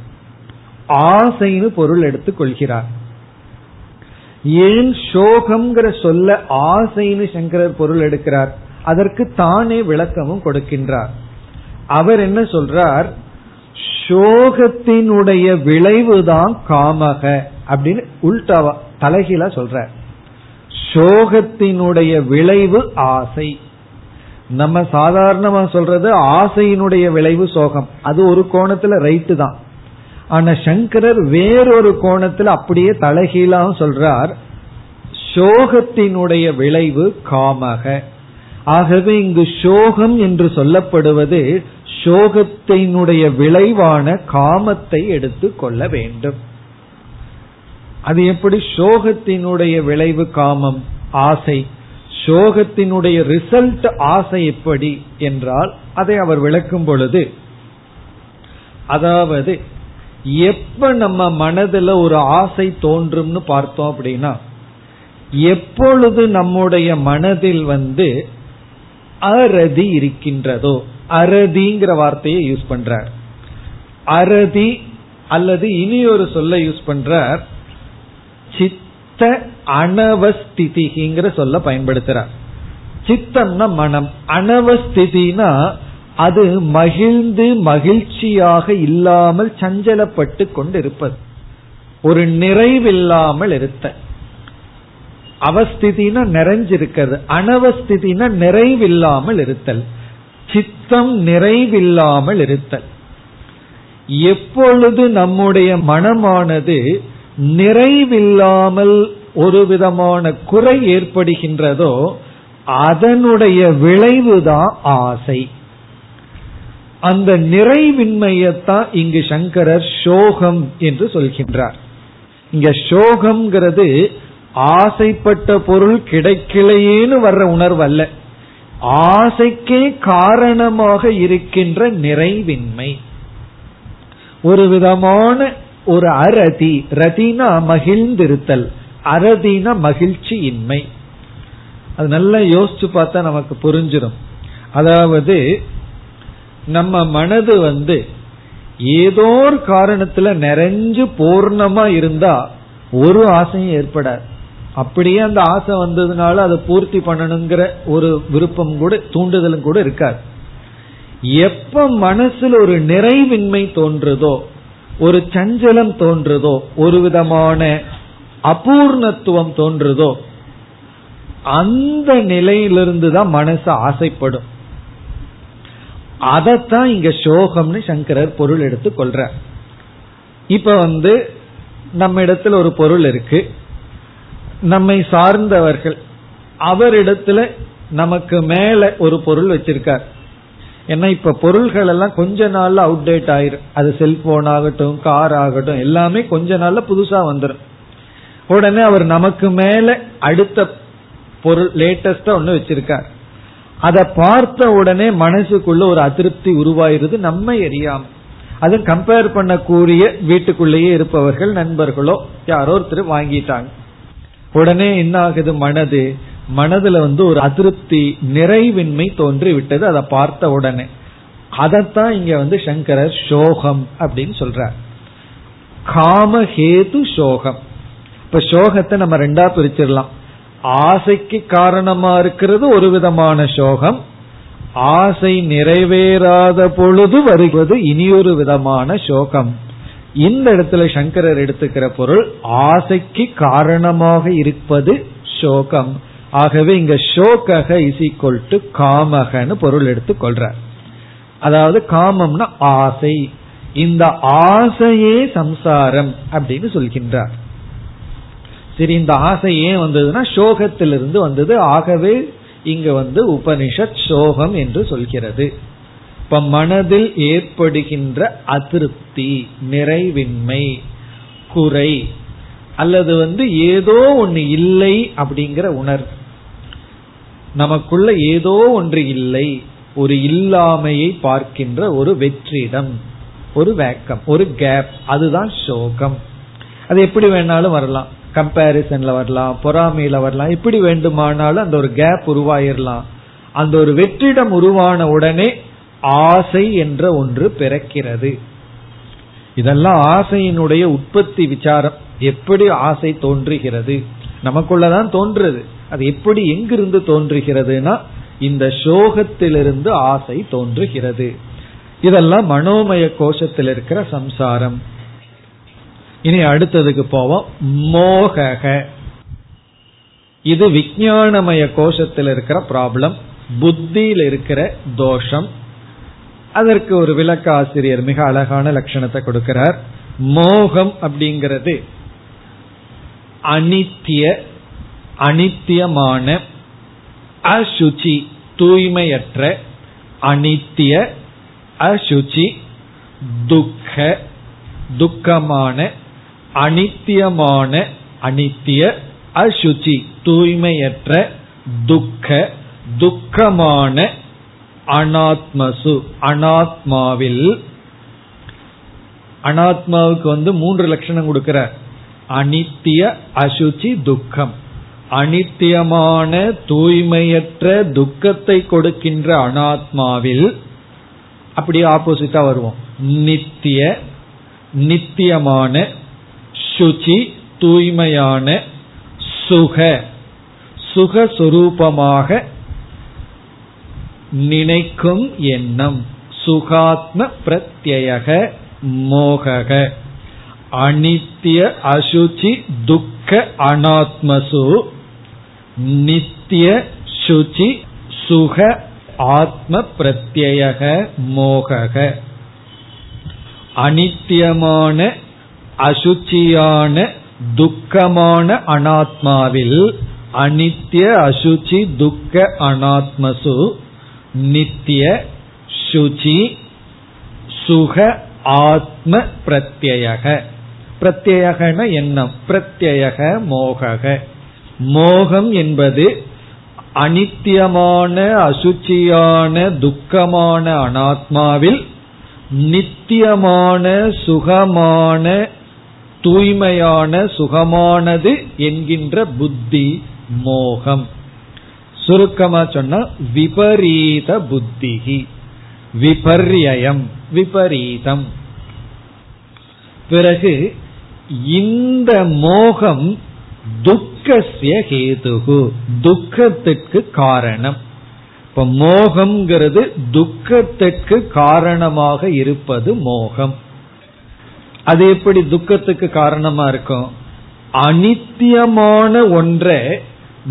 ஆசைன்னு பொருள் எடுத்துக் கொள்கிறார். ஏன் சோகம்ங்கிற சொல்ல ஆசைன்னு சங்கரர் பொருள் எடுக்கிறார். அதற்கு தானே விளக்கமும் கொடுக்கின்றார். அவர் என்ன சொல்றார்? சோகத்தினுடைய விளைவுதான் காமக அப்படின்னு உள்டாவா தலைகீழா சொல்ற சோகத்தினுடைய விளைவு ஆசை. நம்ம சாதாரணமா சொல்றது ஆசையினுடைய விளைவு சோகம். அது ஒரு கோணத்துல ரைட்டு தான். ஆனா சங்கரர் வேறொரு கோணத்துல அப்படியே தலைகீழாக சொல்றார் சோகத்தினுடைய விளைவு காமக. ஆகவே இங்கு சோகம் என்று சொல்லப்படுவது சோகத்தினுடைய விளைவான காமத்தை எடுத்து கொள்ள வேண்டும். அது எப்படி? சோகத்தினுடைய விளைவு காமம் ஆசை. சோகத்தினுடைய ரிசல்ட் ஆசை எப்படி? என்றால் அதை அவர் விளக்கும் பொழுது அதாவது எப்ப நம்ம மனதுல ஒரு ஆசை தோன்றும்னு பார்த்தோம் அப்படின்னா எப்பொழுது நம்முடைய மனதில் வந்து அரதி இருக்கின்றதோ அரதிங்கிற வார்த்தையை யூஸ் பண்றார். அரதி அல்லது இனி ஒரு சொல்ல யூஸ் பண்றார். சித்த அனவஸ்திதிங்கிற சொல்ல பயன்படுத்துறார். சித்தம்னா மனம் அனவஸ்திதினா அது மகிழ்ந்து மகிழ்ச்சியாக இல்லாமல் சஞ்சலப்பட்டு கொண்டிருப்பது. ஒரு நிறைவில்லாமல் இருத்த. அவஸ்திதினா நிறைஞ்சிருக்கிறது. அனவஸ்திதினா நிறைவில்லாமல் இருத்தல். சித்தம் நிறைவில்லாமல் இருத்தல். எப்பொழுது நம்முடைய மனமானது நிறைவில்லாமல் ஒரு விதமான குறை ஏற்படுகின்றதோ அதனுடைய விளைவுதான் ஆசை. அந்த நிறைவின்மையத்தான் இங்கு சங்கரர் சோகம் என்று சொல்கின்றார். இங்க சோகம்ங்கிறது ஆசைப்பட்ட பொருள் கிடைக்கலையேன்னு வர்ற உணர்வு அல்ல ஆசைக்கே காரணமாக இருக்கின்ற நிறைவின்மை. ஒரு விதமான ஒரு அரதி ரதினா மகிழ்ந்திருத்தல் அரதினா மகிழ்ச்சி இன்மை அது நல்லா யோசிச்சு பார்த்தா நமக்கு புரிஞ்சிடும் அதாவது நம்ம மனது வந்து ஏதோ ஒரு காரணத்துல நிறைஞ்சு பூர்ணமா இருந்தா ஒரு ஆசையும் ஏற்படாது. அப்படியே அந்த ஆசை வந்ததுனால அதை பூர்த்தி பண்ணணுங்கிற ஒரு விருப்பம் கூட தூண்டுதலும் கூட இருக்காது. எப்ப மனசுல ஒரு நிறைவின்மை தோன்றுதோ ஒரு சஞ்சலம் தோன்றுதோ ஒரு விதமான அபூர்ணத்துவம் தோன்றுதோ அந்த நிலையிலிருந்து தான் மனசு ஆசைப்படும். அதைத்தான் இங்க சோகம்னு சங்கரர் பொருள் எடுத்து கொள்ற இப்ப வந்து நம்ம இடத்துல ஒரு பொருள் இருக்கு. நம்மை சார்ந்தவர்கள் அவரிடத்துல நமக்கு மேல ஒரு பொருள் வச்சிருக்கார். ஏன்னா இப்ப பொருள்கள் எல்லாம் கொஞ்ச நாள்ல அவுடேட் ஆயிரும். அது செல்போன் ஆகட்டும் கார் ஆகட்டும் எல்லாமே கொஞ்ச நாள்ல புதுசா வந்துடும் உடனே அவர் நமக்கு மேல அடுத்த பொருள் லேட்டஸ்டா ஒண்ணு வச்சிருக்கார். அதை பார்த்த உடனே மனசுக்குள்ள ஒரு அதிருப்தி உருவாயிருது நம்ம எரியாம. அது கம்பேர் பண்ணக்கூடிய வீட்டுக்குள்ளேயே இருப்பவர்கள் நண்பர்களோ யாரோ ஒருத்தர் வாங்கிட்டாங்க. உடனே என்ன ஆகுது மனது. மனதுல வந்து ஒரு அதிருப்தி நிறைவின்மை தோன்றி விட்டது அதை பார்த்த உடனே. அதத்தான் இங்க வந்து சங்கரர் சோகம் அப்படின்னு சொல்றார். காமஹேது சோகம். இப்ப சோகத்தை நம்ம ரெண்டா பிரிச்சிடலாம். ஆசைக்கு காரணமா இருக்கிறது ஒரு விதமான சோகம். ஆசை நிறைவேறாத பொழுது வருவது இனியொரு விதமான சோகம். இந்த இடத்துல சங்கரர் எடுத்துக்கிற பொருள் ஆசைக்கு காரணமாக இருப்பது சோகம். ஆகவே இங்க சோகக இஸ் ஈக்வல் டு காமகன்னு பொருள் எடுத்துக் கொள்றார். அதாவது காமம்னா ஆசை. இந்த ஆசையே சம்சாரம் அப்படின்னு சொல்கின்றார். சரி இந்த ஆசை ஏன் வந்ததுன்னா சோகத்திலிருந்து வந்தது. ஆகவே இங்க வந்து உபனிஷத் சோகம் என்று சொல்கிறது. இப்ப மனதில் ஏற்படுகின்ற அதிருப்தி நிறைவின்மை குறை அல்லது வந்து ஏதோ ஒன்று இல்லை அப்படிங்கிற உணர்வு. நமக்குள்ள ஏதோ ஒன்று இல்லை ஒரு இல்லாமையை பார்க்கின்ற ஒரு வெற்றிடம் ஒரு வேக்கம் ஒரு கேப் அதுதான் சோகம். அது எப்படி வேணாலும் வரலாம். கம்பாரிசன்ல வரலாம் பொறாமையில வரலாம் எப்படி வேண்டுமானாலும் அந்த ஒரு கேப் உருவாயிரலாம். அந்த ஒரு வெற்றிடம் உருவான உடனே ஆசை என்ற ஒன்று பிறக்கிறது. இதெல்லாம் ஆசையினுடைய உற்பத்தி விசாரம். எப்படி ஆசை தோன்றுகிறது? நமக்குள்ளதான் தோன்றுறது. அது எப்படி எங்கிருந்து தோன்றுகிறதுனா இந்த சோகத்திலிருந்து ஆசை தோன்றுகிறது. இதெல்லாம் மனோமய கோஷத்தில் இருக்கிற சம்சாரம். இனி அடுத்ததுக்கு போவோம். மோகக. இது விஜயானமய கோஷத்தில் இருக்கிற ப்ராப்ளம் புத்தியில் இருக்கிற தோஷம். அதற்கு ஒரு விளக்க ஆசிரியர் மிக அழகான லட்சணத்தை கொடுக்கிறார். மோகம் அப்படிங்கிறது அனித்திய அனித்தியமான அசுச்சி தூய்மையற்ற அனித்திய அசுச்சி துக்க துக்கமான அனித்தியமான அனித்திய அசுச்சி தூய்மையற்ற துக்க துக்கமான அனாத்மசு அனாத்மாவில். அனாத்மாவுக்கு வந்து மூன்று லட்சணம் கொடுக்கிறார் அனித்திய அசுச்சி துக்கம். அனித்தியமான தூய்மையற்ற துக்கத்தை கொடுக்கின்ற அனாத்மாவில் அப்படியே ஆப்போசிட்டா வருவோம். நித்திய நித்தியமான சுச்சி தூய்மையான சுக. சுகஸ்வரூபமாக நினைக்கும் எண்ணம். சுகாத்ம பிரத்யக மோகக. அனித்திய அசுச்சி துக்க அனாத்மசு. நித்திய சுச்சி சுக ஆத்ம பிரத்யக மோகக. அனித்தியமான அசுச்சியான துக்கமான அனாத்மாவில் அனித்திய அசுச்சி துக்க அனாத்மசு நித்திய சுச்சி சுக ஆத்ம பிரத்யக பிரத்யகன எண்ணம் பிரத்யக மோகக. மோகம் என்பது அனித்தியமான அசுச்சியான துக்கமான அனாத்மாவில் நித்தியமான சுகமான தூய்மையான சுகமானது என்கின்ற புத்தி மோகம். சுருக்கமா சொன்னா விபரீத புத்திகி விபர்யம் விபரீதம். பிறகு இந்த மோகம் துக்கசிய ஹேதுகு துக்கத்திற்கு காரணம். இப்ப மோகம்ங்கிறது துக்கத்திற்கு காரணமாக இருப்பது மோகம். அது எப்படி துக்கத்துக்கு காரணமா இருக்கும்? அனித்தியமான ஒன்றை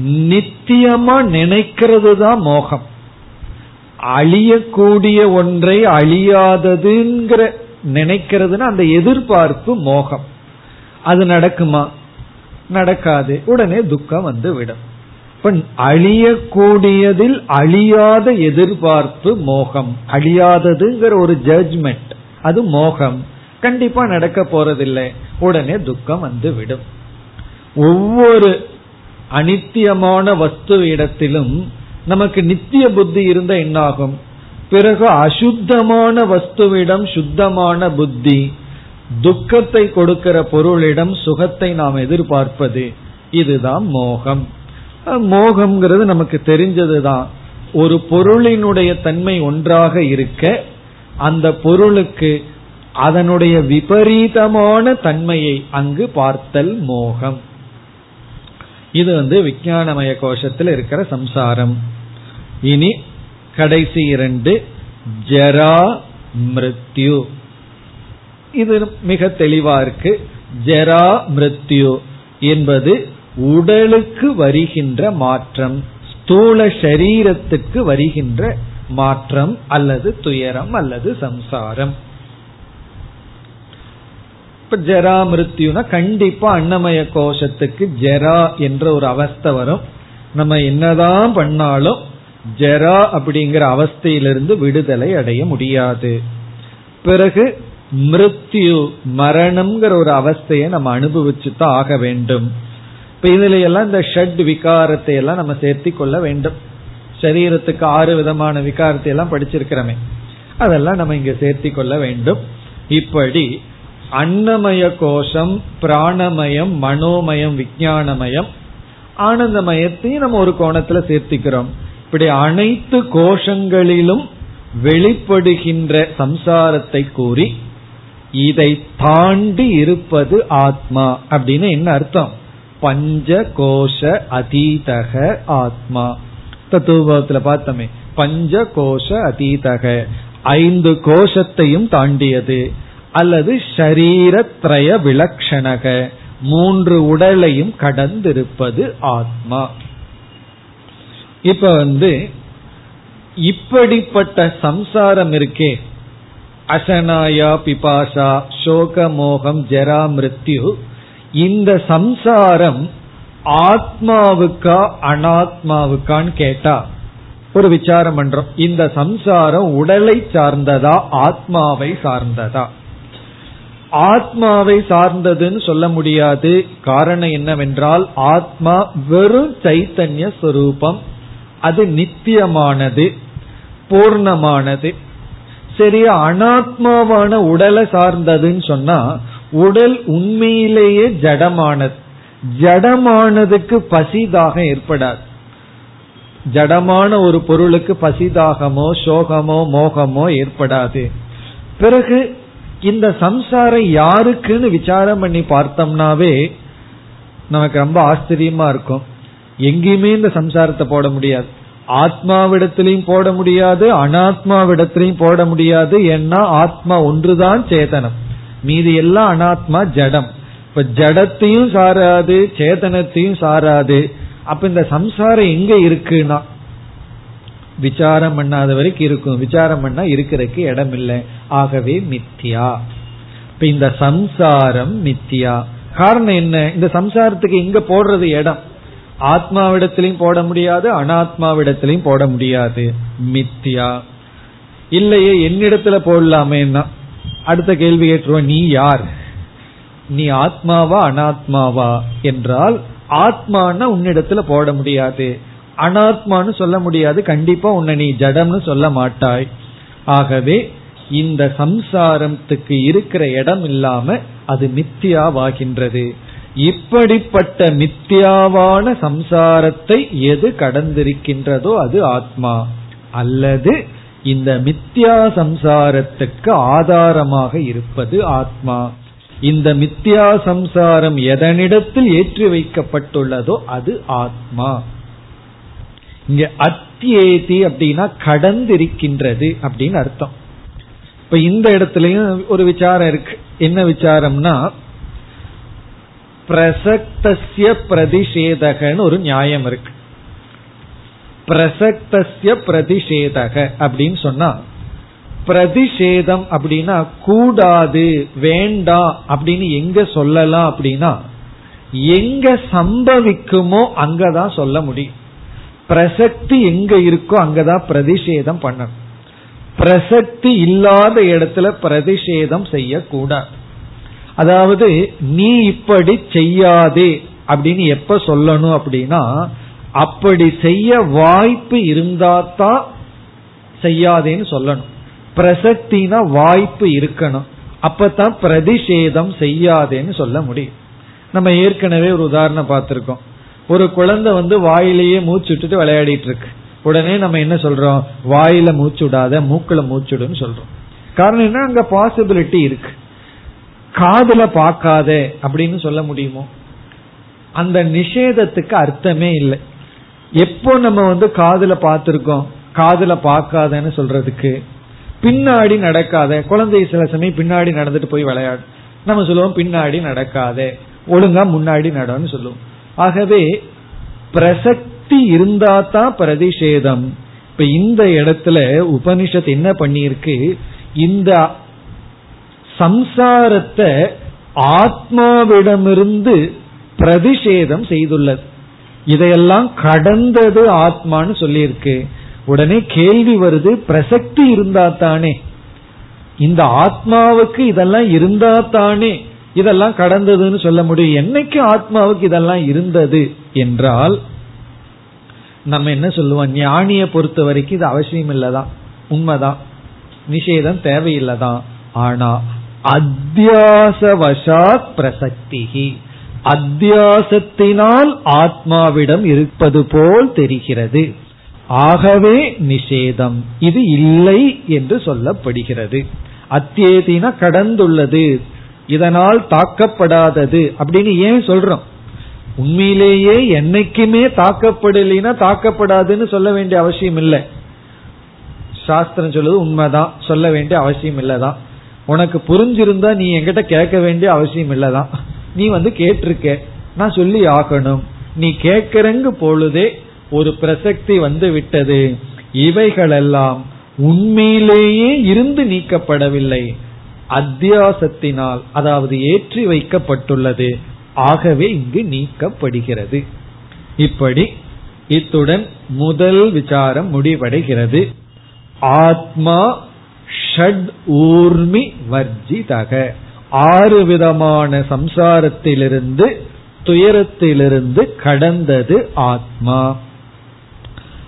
நித்தியமா நினைக்கிறது தான் மோகம். அழியக்கூடிய ஒன்றை அழியாததுங்கிற நினைக்கிறதுனா அந்த எதிர்பார்ப்பு மோகம். அது நடக்குமா? நடக்காது. உடனே துக்கம் வந்து விடும் இப்ப அழியக்கூடியதில் அழியாத எதிர்பார்ப்பு மோகம். அழியாததுங்கிற ஒரு ஜட்ஜ்மெண்ட் அது மோகம். கண்டிப்பா நடக்க போறதில்லை. உடனே துக்கம் வந்து விடும் ஒவ்வொரு அனித்தியமான வஸ்து இடத்திலும் நமக்கு நித்திய புத்தி இருந்த என்னாகும்? பிறகு அசுத்தமான வஸ்துவிடம் சுத்தமான புத்தி துக்கத்தை கொடுக்கிற பொருளிடம் சுகத்தை நாம் எதிர்பார்ப்பது. இதுதான் மோகம். மோகம்ங்கிறது நமக்கு தெரிஞ்சதுதான். ஒரு பொருளினுடைய தன்மை ஒன்றாக இருக்க அந்த பொருளுக்கு அதனுடைய விபரீதமான தன்மையை அங்கு பார்த்தல் மோகம். இது வந்து விஞ்ஞானமய கோஷத்தில் இருக்கிற சம்சாரம். இனி கடைசி இரண்டு ஜரா மிருத்யு. இது மிக தெளிவா இருக்கு. ஜரா மிருத்யு என்பது உடலுக்கு வருகின்ற மாற்றம் ஸ்தூல சரீரத்துக்கு வருகின்ற மாற்றம் அல்லது துயரம் அல்லது சம்சாரம். இப்ப ஜெரா மிருத்யுனா கண்டிப்பா அன்னமய கோஷத்துக்கு ஜெரா என்ற ஒரு அவஸ்தை வரும். நம்ம என்னதான் பண்ணாலும் ஜெரா அப்படிங்கிற அவஸ்தையிலிருந்து விடுதலை அடைய முடியாது. பிறகு மிருத்யு மரணம்ங்கிற ஒரு அவஸ்தையை நம்ம அனுபவிச்சு தான் ஆக வேண்டும். இப்ப இதுல எல்லாம் இந்த ஷட் விகாரத்தை எல்லாம் நம்ம சேர்த்தி கொள்ள வேண்டும். சரீரத்துக்கு ஆறு விதமான விகாரத்தை எல்லாம் படிச்சிருக்கிறோமே. அதெல்லாம் நம்ம இங்க சேர்த்தி கொள்ள வேண்டும். இப்படி அன்னமய கோஷம் பிராணமயம் மனோமயம் விஜயானமயம் ஆனந்தமயத்தையும் நம்ம ஒரு கோணத்துல சேர்த்திக்கிறோம். இப்படி அனைத்து கோஷங்களிலும் வெளிப்படுகின்ற சம்சாரத்தை கூறி இதை தாண்டி இருப்பது ஆத்மா அப்படின்னு என்ன அர்த்தம்? பஞ்ச கோஷ அதீதக ஆத்மா. தத்துவத்துல பார்த்தோமே பஞ்ச கோஷ அதீதக. ஐந்து கோஷத்தையும் தாண்டியது. அல்லது ஷரீரத்ரய விலக்ஷணக. மூன்று உடலையும் கடந்திருப்பது ஆத்மா. இப்ப வந்து இப்படிப்பட்ட சம்சாரம் இருக்கே. அசனாயா பிபாசா சோக மோகம் ஜரா மிருத்யு. இந்த சம்சாரம் ஆத்மாவுக்கா அனாத்மாவுக்கான்னு கேட்டா ஒரு விசாரம் பண்றோம். இந்த சம்சாரம் உடலை சார்ந்ததா ஆத்மாவை சார்ந்ததா? ஆத்மாவை சார்ந்ததுன்னு சொல்ல முடியாது. காரணம் என்னவென்றால் ஆத்மா வெறும் சைத்தன்ய சொரூபம் அது நித்தியமானது பூர்ணமானது. சரி அனாத்மாவான உடலை சார்ந்ததுன்னு சொன்னா உடல் உண்மையிலேயே ஜடமானது. ஜடமானதுக்கு பசிதாக ஏற்படாது. ஜடமான ஒரு பொருளுக்கு பசிதாகமோ சோகமோ மோகமோ ஏற்படாது. பிறகு இந்த சம்சாரம் யாருக்குன்னு விசாரம் பண்ணி பார்த்தோம்னாவே நமக்கு ரொம்ப ஆச்சரியமா இருக்கும். எங்கேயுமே இந்த சம்சாரத்தை போட முடியாது. ஆத்மாவிடத்திலையும் போட முடியாது அனாத்மாவிடத்திலையும் போட முடியாது. ஏன்னா ஆத்மா ஒன்றுதான் சேதனம். மீதி எல்லாம் அனாத்மா ஜடம். இப்ப ஜடத்தையும் சாராது சேதனத்தையும் சாராது. அப்ப இந்த சம்சாரம் எங்க இருக்குன்னா விசாரம் பண்ணாத வரைக்கும் இருக்கும். விசாரம் பண்ணா இருக்கிறதுக்கு இடம் இல்லை ஆகவே மித்தியா இப்ப இந்த சம்சாரம் மித்தியா காரணம் என்ன? இந்த சம்சாரத்துக்கு எங்க போடுறது இடம். ஆத்மாவிடத்திலையும் போட முடியாது அனாத்மாவிடத்திலையும் போட முடியாது. மித்தியா இல்லையே என்னிடத்துல போடலாமேன்னா. அடுத்த கேள்வி கேட்டுருவோம் நீ யார்? நீ ஆத்மாவா அனாத்மாவா? என்றால் ஆத்மான உன்னிடத்துல போட முடியாது. அனாத்மான்னு சொல்ல முடியாது. கண்டிப்பா உன்னை நீ ஜடம்னு சொல்ல மாட்டாய். ஆகவே இந்த சம்சாரத்துக்கு இருக்கிற இடம் இல்லாம அது மித்தியாவாகின்றது. இப்படிப்பட்ட மித்தியாவான சம்சாரத்தை எது கடந்திருக்கின்றதோ அது ஆத்மா. அல்லது இந்த மித்யா சம்சாரத்துக்கு ஆதாரமாக இருப்பது ஆத்மா. இந்த மித்யா சம்சாரம் எதனிடத்தில் ஏற்றி வைக்கப்பட்டுள்ளதோ அது ஆத்மா. இங்க அத்தியேதி அப்படின்னா கடந்திருக்கின்றது அப்படின்னு அர்த்தம். இப்ப இந்த இடத்துலயும் ஒரு விசாரம் இருக்கு. என்ன விசாரம்னா பிரசக்தசிய பிரதிஷேதகன்னு ஒரு நியாயம் இருக்கு. பிரசக்தசிய பிரதிஷேதக அப்படின்னு சொன்னா பிரதிஷேதம் அப்படின்னா கூடாது வேண்டாம் அப்படின்னு எங்க சொல்லலாம் அப்படின்னா எங்க சம்பவிக்குமோ அங்கதான் சொல்ல முடியும். பிரசக்தி எங்க இருக்கோ அங்கதான் பிரதிஷேதம் பண்ணணும். பிரசக்தி இல்லாத இடத்துல பிரதிஷேதம் செய்யக்கூடாது. அதாவது நீ இப்படி செய்யாதே அப்படின்னு எப்ப சொல்லணும் அப்படின்னா அப்படி செய்ய வாய்ப்பு இருந்தாதான் செய்யாதேன்னு சொல்லணும். பிரசக்தினா வாய்ப்பு இருக்கணும். அப்பதான் பிரதிஷேதம் செய்யாதேன்னு சொல்ல முடியும். நம்ம ஏற்கனவே ஒரு உதாரணம் பார்த்திருக்கோம். ஒரு குழந்தை வந்து வாயிலேயே மூச்சு விட்டுட்டு விளையாடிட்டு இருக்கு. உடனே நம்ம என்ன சொல்றோம்? வாயில மூச்சு விடாத மூக்குல மூச்சுடுன்னு சொல்றோம். காரணம் என்ன? அங்க பாசிபிலிட்டி இருக்கு. காதுல பார்க்காத அப்படின்னு சொல்ல முடியுமோ? அந்த நிஷேதத்துக்கு அர்த்தமே இல்லை. எப்போ நம்ம வந்து காதுல பார்த்திருக்கோம்? காதுல பார்க்காதன்னு சொல்றதுக்கு. பின்னாடி நடக்காத. குழந்தை சில சமயம் பின்னாடி நடந்துட்டு போய் விளையாடும். நம்ம சொல்லுவோம் பின்னாடி நடக்காத. ஒழுங்கா முன்னாடி நடன்னு சொல்லுவோம். ஆகவே பிரசக்தி இருந்தா தான் பிரதிஷேதம். இப்ப இந்த இடத்துல உபனிஷத் என்ன பண்ணியிருக்கு? இந்த சம்சாரத்தை ஆத்மாவிடமிருந்து பிரதிஷேதம் செய்துள்ளது. இதையெல்லாம் கடந்தது ஆத்மான்னு சொல்லியிருக்கு. உடனே கேள்வி வருது பிரசக்தி இருந்தா தானே இந்த ஆத்மாவுக்கு இதெல்லாம் இருந்தா தானே இதெல்லாம் கடந்ததுன்னு சொல்ல முடியும். என்னைக்கு ஆத்மாவுக்கு இதெல்லாம் இருந்தது என்றால் நம்ம என்ன சொல்லுவோம்? ஞானிய பொறுத்த வரைக்கும் இது அவசியம் இல்லதான். உண்மைதான். நிஷேதம் தேவையில்லதான். ஆனா அத்தியாசவசாத் பிரசக்தி அத்தியாசத்தினால் ஆத்மாவிடம் இருப்பது போல் தெரிகிறது. ஆகவே நிஷேதம். இது இல்லை என்று சொல்லப்படுகிறது. அத்தியேதினா கடந்துள்ளது. இதனால் தாக்கப்படாதது அப்படின்னு ஏன் சொல்றோம்? உண்மையிலேயே என்னைக்குமே தாக்கப்படலைன்னா தாக்கப்படாதுன்னு சொல்ல வேண்டிய அவசியம் இல்லை. சாஸ்திரம் சொல்லுது உண்மைதான் சொல்ல வேண்டிய அவசியம் இல்லதான். உனக்கு புரிஞ்சிருந்தா நீ என்கிட்ட கேட்க வேண்டிய அவசியம் இல்லதான். நீ வந்து கேட்டிருக்க நான் சொல்லி ஆகணும். நீ கேட்கறங்கு பொழுதே ஒரு பிரசக்தி வந்து விட்டது. இவைகளெல்லாம் உண்மையிலேயே இருந்து நீக்கப்படவில்லை. அத்தியாசத்தினால் அதாவது ஏற்றி வைக்கப்பட்டுள்ளது ஆகவே இங்கு நீக்கப்படுகிறது. இப்படி இத்துடன் முதல் விசாரம் முடிவடைகிறது. ஆத்மா ஷட் ஊர்மி வர்ஜிதக. ஆறு விதமான சம்சாரத்திலிருந்து துயரத்திலிருந்து கடந்தது ஆத்மா.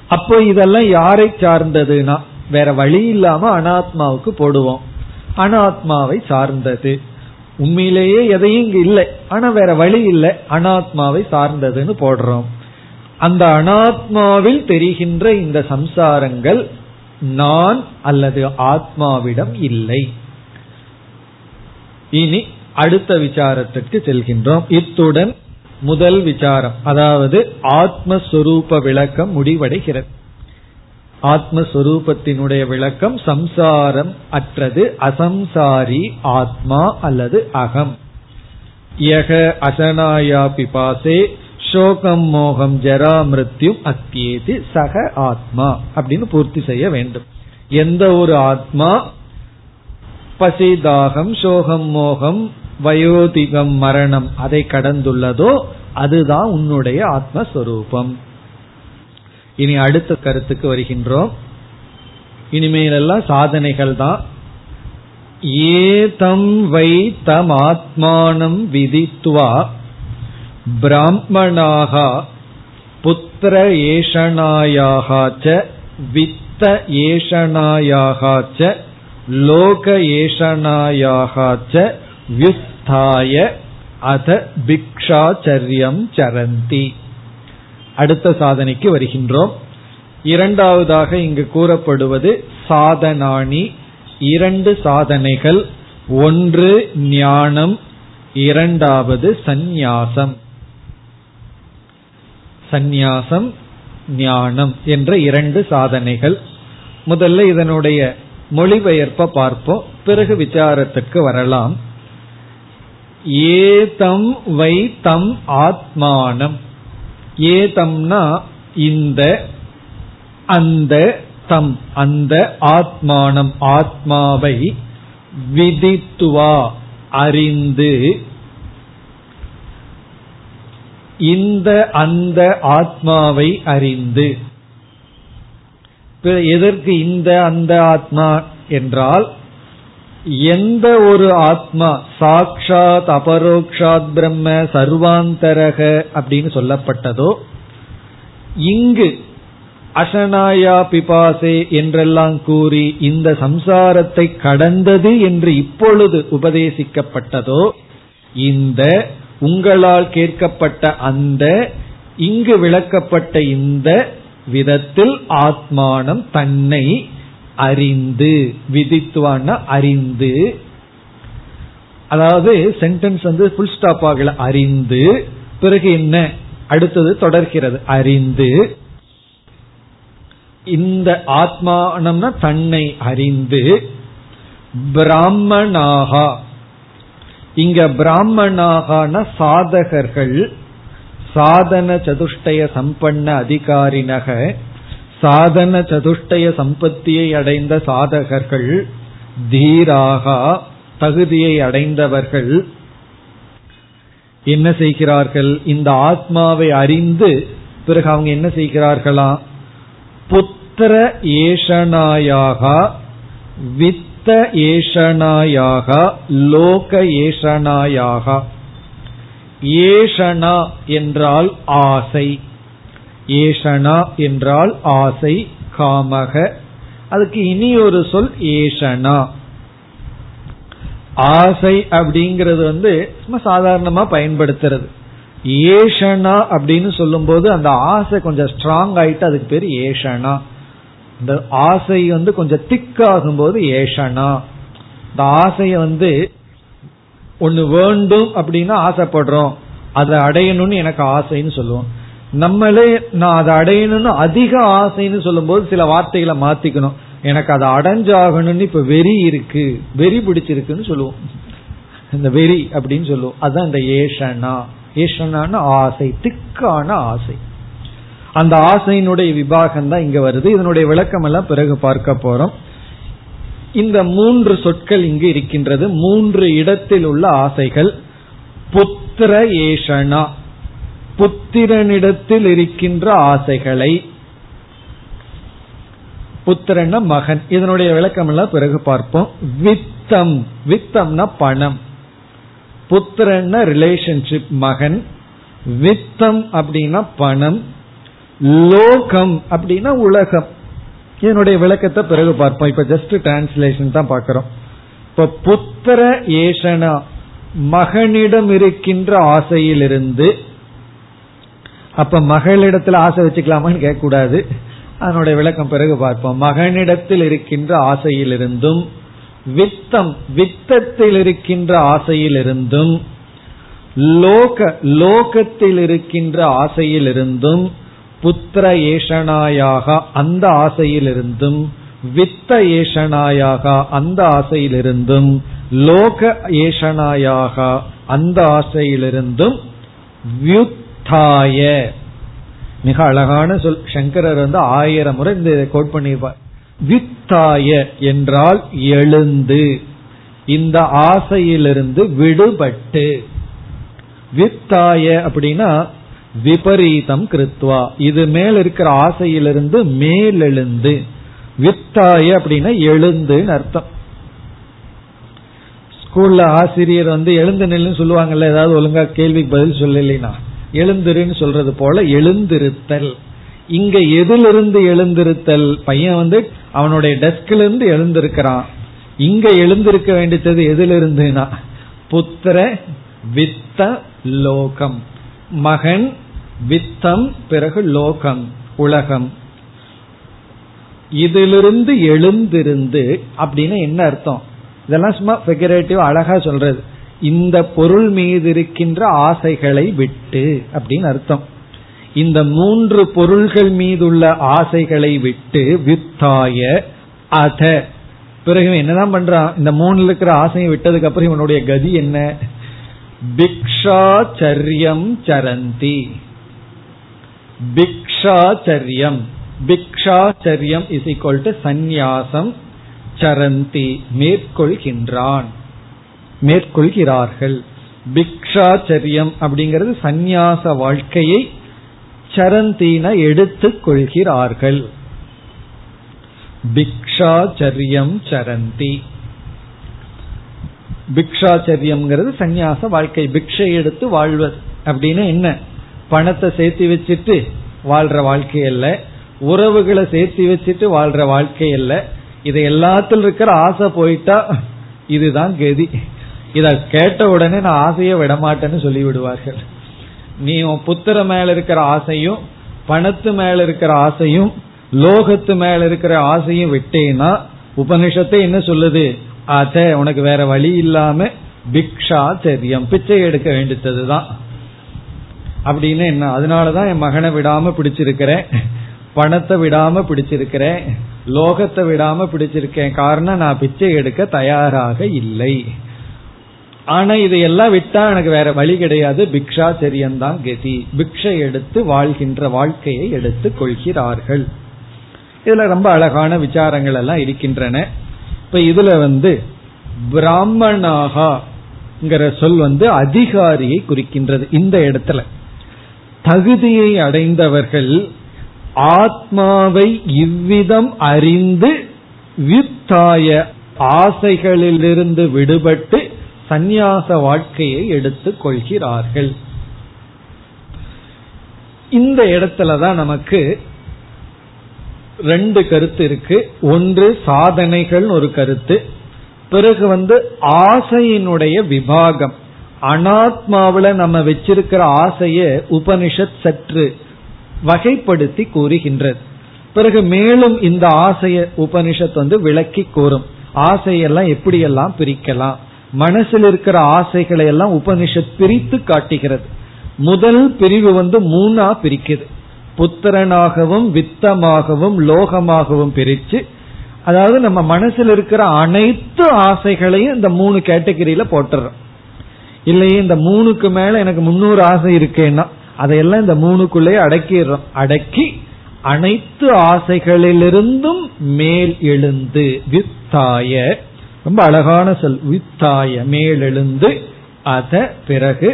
அப்போ இதெல்லாம் யாரை சார்ந்ததுன்னா வேற வழி இல்லாம அனாத்மாவுக்கு போடுவோம். அனாத்மாவை சார்ந்தது. உண்மையிலேயே எதையும் இங்க இல்லை. ஆனா வேற வழி இல்லை. அனாத்மாவை சார்ந்ததுன்னு போடுறோம். அந்த அனாத்மாவில் தெரிகின்ற இந்த சம்சாரங்கள் நான் அல்லது ஆத்மாவிடம் இல்லை. இனி அடுத்த விசாரத்திற்கு செல்கின்றோம். இத்துடன் முதல் விசாரம் அதாவது ஆத்மஸ்வரூப விளக்கம் முடிவடைகிறது. ஆத்மஸ்வரூபத்தினுடைய விளக்கம் சம்சாரம் அற்றது அசம்சாரி ஆத்மா அல்லது அகம். யக அசனாயா பிபாசே சோகம் மோகம் ஜரா மிருத்யு அத்தியேதி சக ஆத்மா அப்படின்னு பூர்த்தி செய்ய வேண்டும். எந்த ஒரு ஆத்மா பசிதாகம் சோகம் மோகம் வயோதிகம் மரணம் அதை கடந்துள்ளதோ அதுதான் உன்னுடைய ஆத்மஸ்வரூபம். இனி அடுத்த கருத்துக்கு வருகின்றோம். இனிமேலெல்லாம் சாதனைகள் தான். ஏதம் வை தம் ஆத்மானம் விதித்வா பிராமணாக புத்திர ஏஷனாயாக வித்த ஏஷனாயாக லோக ஏஷனாயாக வியுஸ்தாய அத பிக்ஷாச்சரியம் சரந்தி. அடுத்த சாதனைக்கு வருகின்றோம். இரண்டாவதாக இங்கு கூறப்படுவது சாதனாணி. இரண்டு சாதனைகள். ஒன்று ஞானம் இரண்டாவது சந்நியாசம். சந்நியாசம் ஞானம் என்ற இரண்டு சாதனைகள். முதல்ல இதனுடைய மொழிபெயர்ப்ப பார்ப்போம். பிறகு விசாரத்துக்கு வரலாம். ஏதம் வை தம் ஆத்மானம். ஏதம்னா இந்த அந்த தம் அந்த ஆத்மானம் ஆத்மாவை விதித்துவா அறிந்து இந்த அந்த ஆத்மாவை அறிந்து. எதற்கு இந்த அந்த ஆத்மா என்றால் எந்த ஒரு ஆத்மா சாக்ஷாத் அபரோக்ஷாத் பிரம்ம சர்வாந்தரக அப்படின்னு சொல்லப்பட்டதோ இங்கு அசனாயா பிபாசே என்றெல்லாம் கூறி இந்த சம்சாரத்தை கடந்தது என்று இப்பொழுது உபதேசிக்கப்பட்டதோ இந்த உங்களால் கேட்கப்பட்ட அந்த இங்கு விளக்கப்பட்ட இந்த விதத்தில் ஆத்மானம் தன்னை அறிந்து விதித்துவான்னா அறிந்து. அதாவது சென்டென்ஸ் வந்து புல் ஸ்டாப் ஆகல. அறிந்து. பிறகு என்ன? அடுத்தது தொடர்கிறது. அறிந்து. இந்த ஆத்மானம்னா தன்னை அறிந்து. பிராமணாகா. இங்க பிராமணாகன சாதகர்கள் சாதன சதுஷ்டய சம்பன்ன அதிகாரினக சாதன சதுஷ்டய சம்பத்தியை அடைந்த சாதகர்கள் தீராகா தகுதியை அடைந்தவர்கள் என்ன செய்கிறார்கள்? இந்த ஆத்மாவை அறிந்து பிறகு அவங்க என்ன செய்கிறார்களா? புத்திர ஏஷனாயாக வித்த ஏஷனாயாக லோக ஏஷனாயாக. ஏஷனா என்றால் ஆசை. ஏஷனா என்றால் ஆசை காமக. அதுக்கு இனி ஒரு சொல் ஏஷனா. ஆசை அப்படிங்கிறது வந்து நம்ம சாதாரணமா பயன்படுத்துறது. ஏஷனா அப்படின்னு சொல்லும்போது அந்த ஆசை கொஞ்சம் ஸ்ட்ராங் ஆயிட்டு அதுக்கு பேர் ஏஷனா. இந்த ஆசை வந்து கொஞ்சம் திக் ஆகும் போது ஏஷனா. இந்த ஆசைய வந்து ஒன்னு வேண்டும் அப்படின்னா ஆசைப்படுறோம். அதை அடையணும்னு எனக்கு ஆசைன்னு சொல்லுவோம். நம்மளே நான் அதை அடையணும்னு அதிக ஆசைன்னு சொல்லும் போது சில வார்த்தைகளை மாத்திக்கணும். எனக்கு அதை அடைஞ்சாகணும்னு இப்ப வெறி இருக்கு. வெறி பிடிச்சிருக்குன்னு சொல்லுவோம். இந்த வெறி அப்படின்னு சொல்லுவோம். அதுதான் இந்த ஏஷனா. ஏஷனான ஆசை திக்கான ஆசை. அந்த ஆசையினுடைய விபாகம் தான் இங்க வருது. இதனுடைய விளக்கம் எல்லாம் பிறகு பார்க்க போறோம். இந்த மூன்று சொற்கள் இங்கு இருக்கின்றது. மூன்று இடத்தில் உள்ள ஆசைகள். புத்திர ஏஷனா. புத்திரனிடத்தில் இருக்கின்ற ஆசைகளை. புத்திரன்னா மகன். இதனுடைய விளக்கம் எல்லாம் பிறகு பார்ப்போம். வித்தம். வித்தம்னா பணம். புத்திரன்னா ரிலேஷன்ஷிப் மகன். வித்தம் அப்படின்னா பணம். லோகம் அப்படின்னா உலகம். இதனுடைய விளக்கத்தை பிறகு பார்ப்போம். இப்ப ஜஸ்ட் டிரான்ஸ்லேஷன் தான் பார்க்கிறோம். இப்ப புத்திர ஏஷனா மகனிடம் இருக்கின்ற ஆசையிலிருந்து அப்ப மகளிடத்துல ஆசை வச்சுக்கலாமான்னு கேட்கக்கூடாது. அதனுடைய விளக்கம் பிறகு பார்ப்போம். மகனிடத்தில் இருக்கின்ற ஆசையிலிருந்தும் வித்தம் வித்தத்தில் இருக்கின்ற ஆசையிலிருந்தும் லோக லோகத்தில் இருக்கின்ற ஆசையிலிருந்தும் புத்திர ஏஷனாயாக அந்த ஆசையிலிருந்தும் வித்த ஏஷனாயாக அந்த ஆசையிலிருந்தும் லோக ஏஷனாயாக அந்த ஆசையிலிருந்தும் வியுத்தாய மிக அழகான சொல். சங்கரர் வந்து ஆயிரம் முறை இந்த கோட் பண்ணியிருப்பார். வித்தாய என்றால் எழுந்து. இந்த ஆசையிலிருந்து விடுபட்டு. வித்தாய அப்படின்னா விபரீதம் கிருத்வா. இது மேல் இருக்கிற ஆசையிலிருந்து மேலெழுந்து. வித்தாய அப்படின்னா எழுந்துன்னு அர்த்தம். ஸ்கூல்ல ஆசிரியர் வந்து எழுந்து நில்லுன்னு சொல்லுவாங்கல்ல ஏதாவது ஒழுங்கா கேள்விக்கு பதில் சொல்லலைன்னா. எழுந்திருன்னு சொல்றது போல எழுந்திருத்தல். இங்க எதிலிருந்து எழுந்திருத்தல்? பையன் வந்து அவனுடைய டெஸ்க்ல இருந்து எழுந்திருக்கிறான். இங்க எழுந்திருக்க வேண்டியது எதிலிருந்துனா? புத்திர வித்த லோகம். மகன் வித்தம் பிறகு லோகம் உலகம். இதிலிருந்து எழுந்திருந்து அப்படின்னு என்ன அர்த்தம்? இதெல்லாம் சும்மா பிகரேட்டிவ் அழகா சொல்றது. இந்த பொருள் மீது இருக்கின்ற ஆசைகளை விட்டு அப்படின்னு அர்த்தம். இந்த மூன்று பொருள்கள் மீதுள்ள ஆசைகளை விட்டு வித்தாய அத. பிறகு என்னதான் பண்றான்? இந்த மூணுல இருக்கிற ஆசையை விட்டதுக்கு அப்புறம் இவனுடைய கதி என்ன? பிக்ஷாச்சரியம் சரந்தி. பிக்ஷாச்சரியம். பிக்ஷாச்சரியம் இஸ் ஈக்வல் டு சந்நியாசம் சரந்தி மேற்கொள்கின்றான். மேற்கொள்கிறார்கள். பிக்ஷாச்சரியம் அப்படிங்கிறது சந்நியாச வாழ்க்கையை சரந்தீன எடுத்துக் கொள்கிறார்கள். பிக்ஷாச்சரியம் சரந்தி. பிக்ஷாச்சரியம்ங்கிறது சந்நியாச வாழ்க்கை பிக்ஷை எடுத்து வாழ்வது. அப்படின்னு என்ன? பணத்தை சேர்த்து வச்சுட்டு வாழ்ற வாழ்க்கை அல்ல. உறவுகளை சேர்த்து வச்சுட்டு வாழ்ற வாழ்க்கை அல்ல. இது எல்லாத்துல இருக்கிற ஆசை போயிட்டா இதுதான் கதி. இத கேட்ட உடனே நான் ஆசையை விடமாட்டேன்னு சொல்லி விடுவார்கள் நீ உன் புத்திர மேல இருக்கிற ஆசையும் பணத்து மேல இருக்கிற ஆசையும் லோகத்து மேல இருக்கிற ஆசையும் விட்டேன்னா உபனிஷத்தை என்ன சொல்லுது? அத உனக்கு வேற வழி இல்லாம பிக்ஷாச்சரியம் பிச்சை எடுக்க வேண்டியதுதான் அப்படின்னு என்ன அதனாலதான் என் மகனை விடாம பிடிச்சிருக்கிறேன் பணத்தை விடாம பிடிச்சிருக்கிறேன் லோகத்தை விடாம பிடிச்சிருக்கேன் காரணம் நான் பிச்சை எடுக்க தயாராக இல்லை. ஆனா இதையெல்லாம் விட்டா எனக்கு வேற வழி கிடையாது. பிக்ஷா தான் கதி. பிக்ஷை எடுத்து வாழ்கின்ற வாழ்க்கையை எடுத்து கொள்கிறார்கள். இதுல ரொம்ப அழகான விசாரங்கள் எல்லாம் இருக்கின்றன. இப்ப இதுல வந்து பிராமணாகிற சொல் வந்து அதிகாரியை குறிக்கின்றது இந்த இடத்துல. தகுதியை அடைந்தவர்கள் ஆத்மாவை இவ்விதம் அறிந்து வித்தாய ஆசைகளிலிருந்து விடுபட்டு சந்நியாச வாழ்க்கையை எடுத்துக் கொள்கிறார்கள். இந்த இடத்துலதான் நமக்கு ரெண்டு கருத்து இருக்கு. ஒன்று சாதனைகள் ஒரு கருத்து. பிறகு வந்து ஆசையினுடைய விபாகம். அனாத்மாவில நம்ம வச்சிருக்கிற ஆசைய உபனிஷத் சற்று வகைப்படுத்தி கூறுகின்றது. பிறகு மேலும் இந்த ஆசைய உபனிஷத் வந்து விளக்கி கூறும். ஆசையெல்லாம் எப்படியெல்லாம் பிரிக்கலாம்? மனசில் இருக்கிற ஆசைகளை எல்லாம் உபனிஷத் பிரித்து காட்டுகிறது. முதல் பிரிவு வந்து மூணா பிரிக்குது. புத்திரனாகவும் வித்தமாகவும் லோகமாகவும் பிரிச்சு அதாவது நம்ம மனசில் இருக்கிற அனைத்து ஆசைகளையும் இந்த மூணு கேட்டகரியில போட்டுறோம். இல்லையே இந்த மூணுக்கு மேல எனக்கு முன்னூறு ஆசை இருக்கேன்னா அதையெல்லாம் இந்த மூணுக்குள்ளே அடக்கிடுறோம். அடக்கி அனைத்து ஆசைகளிலிருந்தும் மேல் எழுந்து வித்தாய ரொம்ப அழகான சொல். வித்தாய மேலெழுந்து அத பிறகு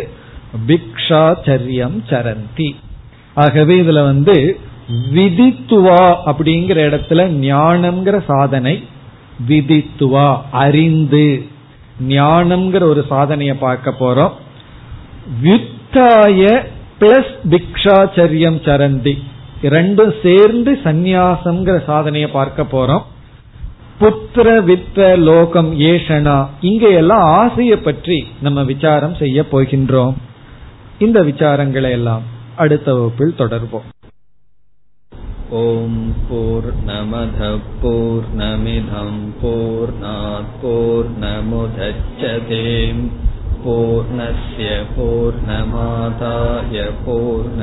பிக்ஷாச்சரியம் சரந்தி. ஆகவே இதுல வந்து விதித்துவா அப்படிங்கிற இடத்துல ஞானம்ங்கிற சாதனை விதித்துவா அறிந்து ஞானம்ங்கிற ஒரு சாதனையை பார்க்க போறோம். வித்தாய பிளஸ் பிக்ஷாச்சரியம் சரந்தி. ரெண்டும் சேர்ந்து சந்நியாசம்ங்கிற சாதனையை பார்க்க போறோம். புத்திர வித்த லோகம் ஏஷனா இங்க எல்லாம் ஆசையை பற்றி நம்ம விசாரம் செய்ய போகின்றோம் இந்த விசாரங்களை எல்லாம் அடுத்த வகுப்பில் தொடர்போம் ॐ पूर्णमधः पूर्णमिधं पूर्णात् पूर्णस्य पूर्णमादाय पूर्णमेवावशिष्यते